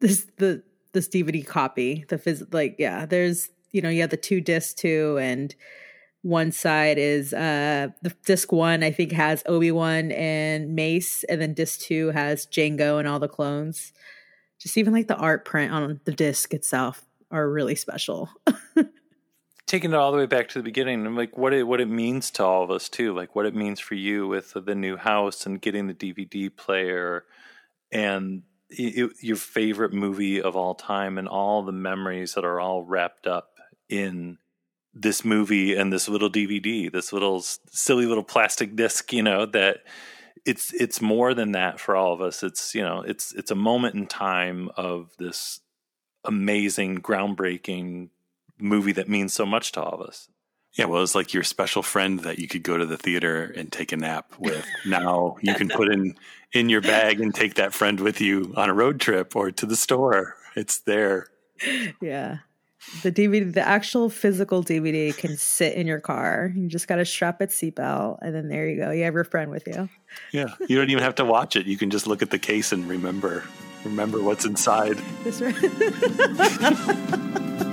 this the this dvd copy the phys- like yeah there's you know you have the two discs too and one side is uh the disc one i think has obi-wan and mace and then disc two has jango and all the clones. Just even like the art print on the disc itself are really special taking it all the way back to the beginning and like what it what it means to all of us too like what it means for you with the new house and getting the dvd player and it, your favorite movie of all time and all the memories that are all wrapped up in this movie and this little dvd this little silly little plastic disc you know that it's it's more than that for all of us. It's you know it's it's a moment in time of this amazing groundbreaking movie that means so much to all of us. Yeah, well, it's like your special friend that you could go to the theater and take a nap with. now you can put in in your bag and take that friend with you on a road trip or to the store. It's there. Yeah. The DVD, the actual physical DVD can sit in your car. You just got to strap its seatbelt, and then there you go. You have your friend with you. Yeah, you don't even have to watch it. You can just look at the case and remember, remember what's inside. That's right.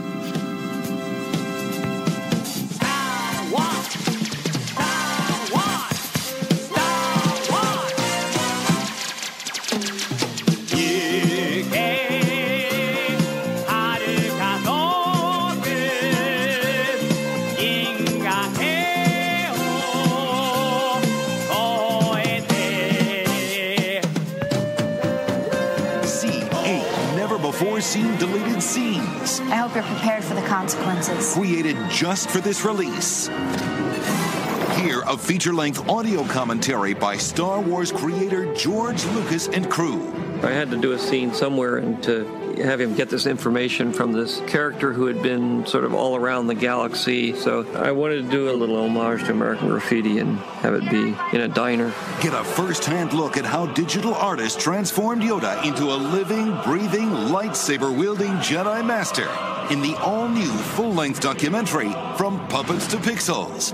I hope you're prepared for the consequences. Created just for this release. Hear a feature length audio commentary by Star Wars creator George Lucas and crew. I had to do a scene somewhere and to have him get this information from this character who had been sort of all around the galaxy. So I wanted to do a little homage to American Graffiti and have it be in a diner. Get a first hand look at how digital artists transformed Yoda into a living, breathing, lightsaber wielding Jedi Master in the all new full length documentary From Puppets to Pixels.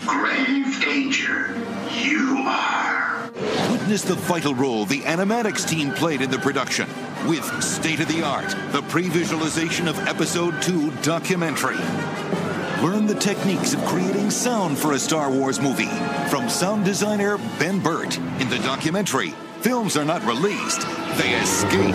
Grave danger, you are. Witness the vital role the animatics team played in the production with state of the art, the pre visualization of Episode 2 documentary. Learn the techniques of creating sound for a Star Wars movie from sound designer Ben Burtt in the documentary. Films are not released, they escape.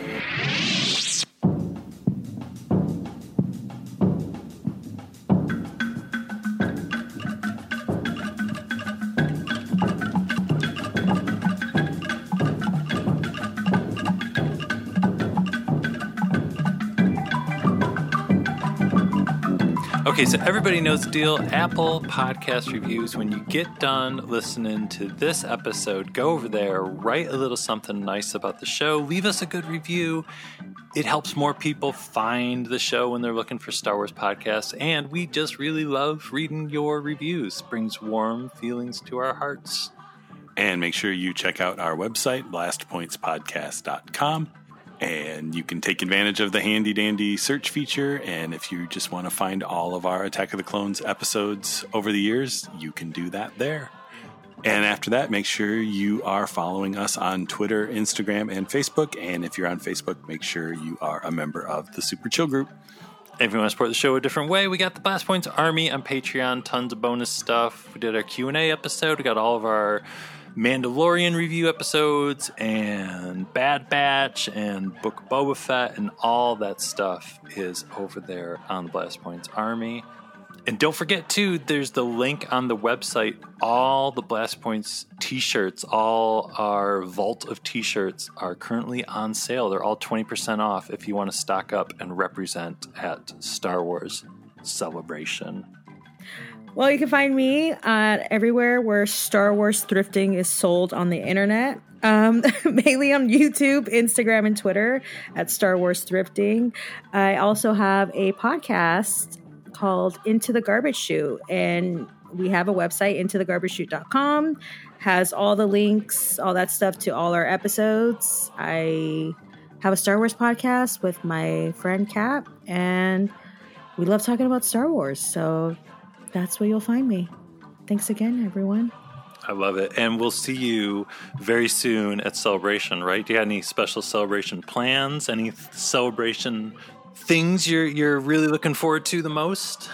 Okay, so everybody knows the deal. Apple Podcast Reviews. When you get done listening to this episode, go over there, write a little something nice about the show, leave us a good review. It helps more people find the show when they're looking for Star Wars podcasts. And we just really love reading your reviews, brings warm feelings to our hearts. And make sure you check out our website, blastpointspodcast.com. And you can take advantage of the handy dandy search feature. And if you just want to find all of our Attack of the Clones episodes over the years, you can do that there. And after that, make sure you are following us on Twitter, Instagram, and Facebook. And if you're on Facebook, make sure you are a member of the Super Chill Group. If you want to support the show a different way, we got the Blast Points Army on Patreon. Tons of bonus stuff. We did our Q and A episode. We got all of our Mandalorian review episodes and Bad Batch and Book Boba Fett and all that stuff is over there on the Blast Points Army. And don't forget too, there's the link on the website. All the Blast Points t-shirts, all our vault of t-shirts are currently on sale. They're all 20% off if you want to stock up and represent at Star Wars Celebration. Well, you can find me uh, everywhere where Star Wars thrifting is sold on the internet. Um, mainly on YouTube, Instagram, and Twitter at Star Wars Thrifting. I also have a podcast called Into the Garbage Chute, and we have a website, intothegarbagechute.com, has all the links, all that stuff to all our episodes. I have a Star Wars podcast with my friend Cap, and we love talking about Star Wars. So that's where you'll find me. Thanks again, everyone. I love it. And we'll see you very soon at Celebration, right? Do you have any special celebration plans? Any celebration things you're you're really looking forward to the most?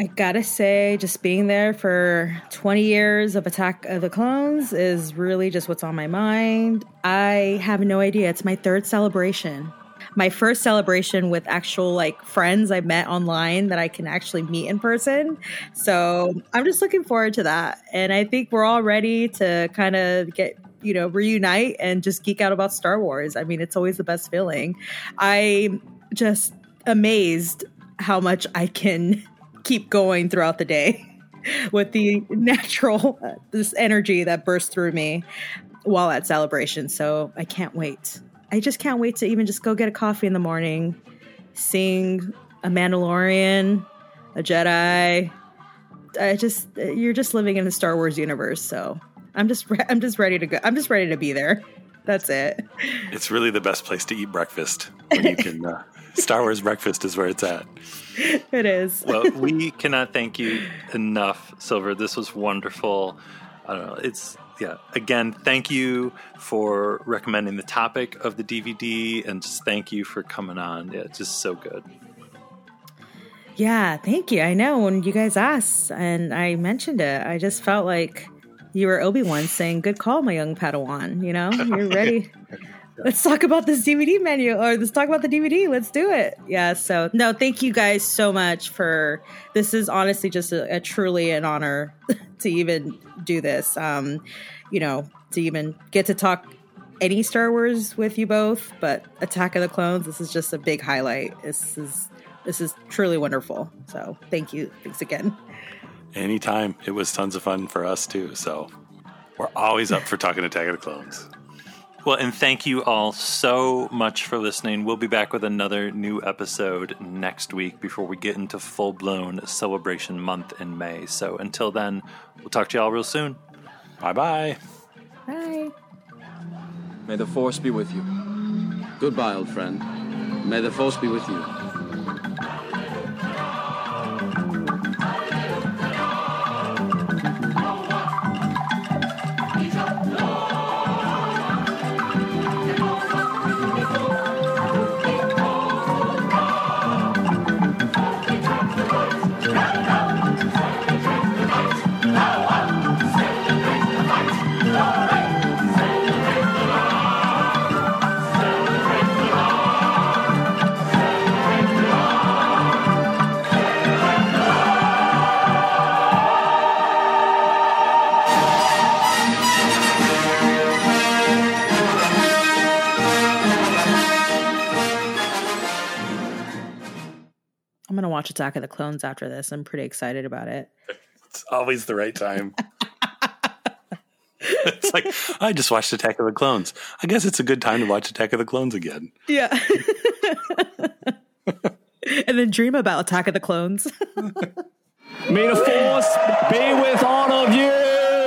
I gotta say, just being there for 20 years of Attack of the Clones is really just what's on my mind. I have no idea. It's my third celebration my first celebration with actual like friends I met online that I can actually meet in person. So I'm just looking forward to that. And I think we're all ready to kind of get you know reunite and just geek out about Star Wars. I mean, it's always the best feeling. I'm just amazed how much I can keep going throughout the day with the natural this energy that bursts through me while at celebration. So I can't wait. I just can't wait to even just go get a coffee in the morning, sing a Mandalorian, a Jedi. I just you're just living in the Star Wars universe, so I'm just re- I'm just ready to go. I'm just ready to be there. That's it. It's really the best place to eat breakfast when you can. Uh, Star Wars breakfast is where it's at. It is. well, we cannot thank you enough, Silver. This was wonderful. I don't know. It's yeah, again, thank you for recommending the topic of the DVD and just thank you for coming on. Yeah, it's just so good. Yeah, thank you. I know when you guys asked and I mentioned it, I just felt like you were Obi Wan saying, Good call, my young Padawan. You know, you're ready. let's talk about this DVD menu or let's talk about the DVD. Let's do it. Yeah. So, no, thank you guys so much for this. Is honestly just a, a truly an honor to even do this. Um, you know, to even get to talk any Star Wars with you both, but Attack of the Clones, this is just a big highlight. This is this is truly wonderful. So, thank you. Thanks again. Anytime. It was tons of fun for us too. So, we're always up for talking Attack of the Clones. Well, and thank you all so much for listening. We'll be back with another new episode next week before we get into full blown celebration month in May. So until then, we'll talk to y'all real soon. Bye bye. Bye. May the Force be with you. Goodbye, old friend. May the Force be with you. Watch Attack of the Clones after this. I'm pretty excited about it. It's always the right time. it's like I just watched Attack of the Clones. I guess it's a good time to watch Attack of the Clones again. Yeah. and then dream about Attack of the Clones. May the force be with all of you.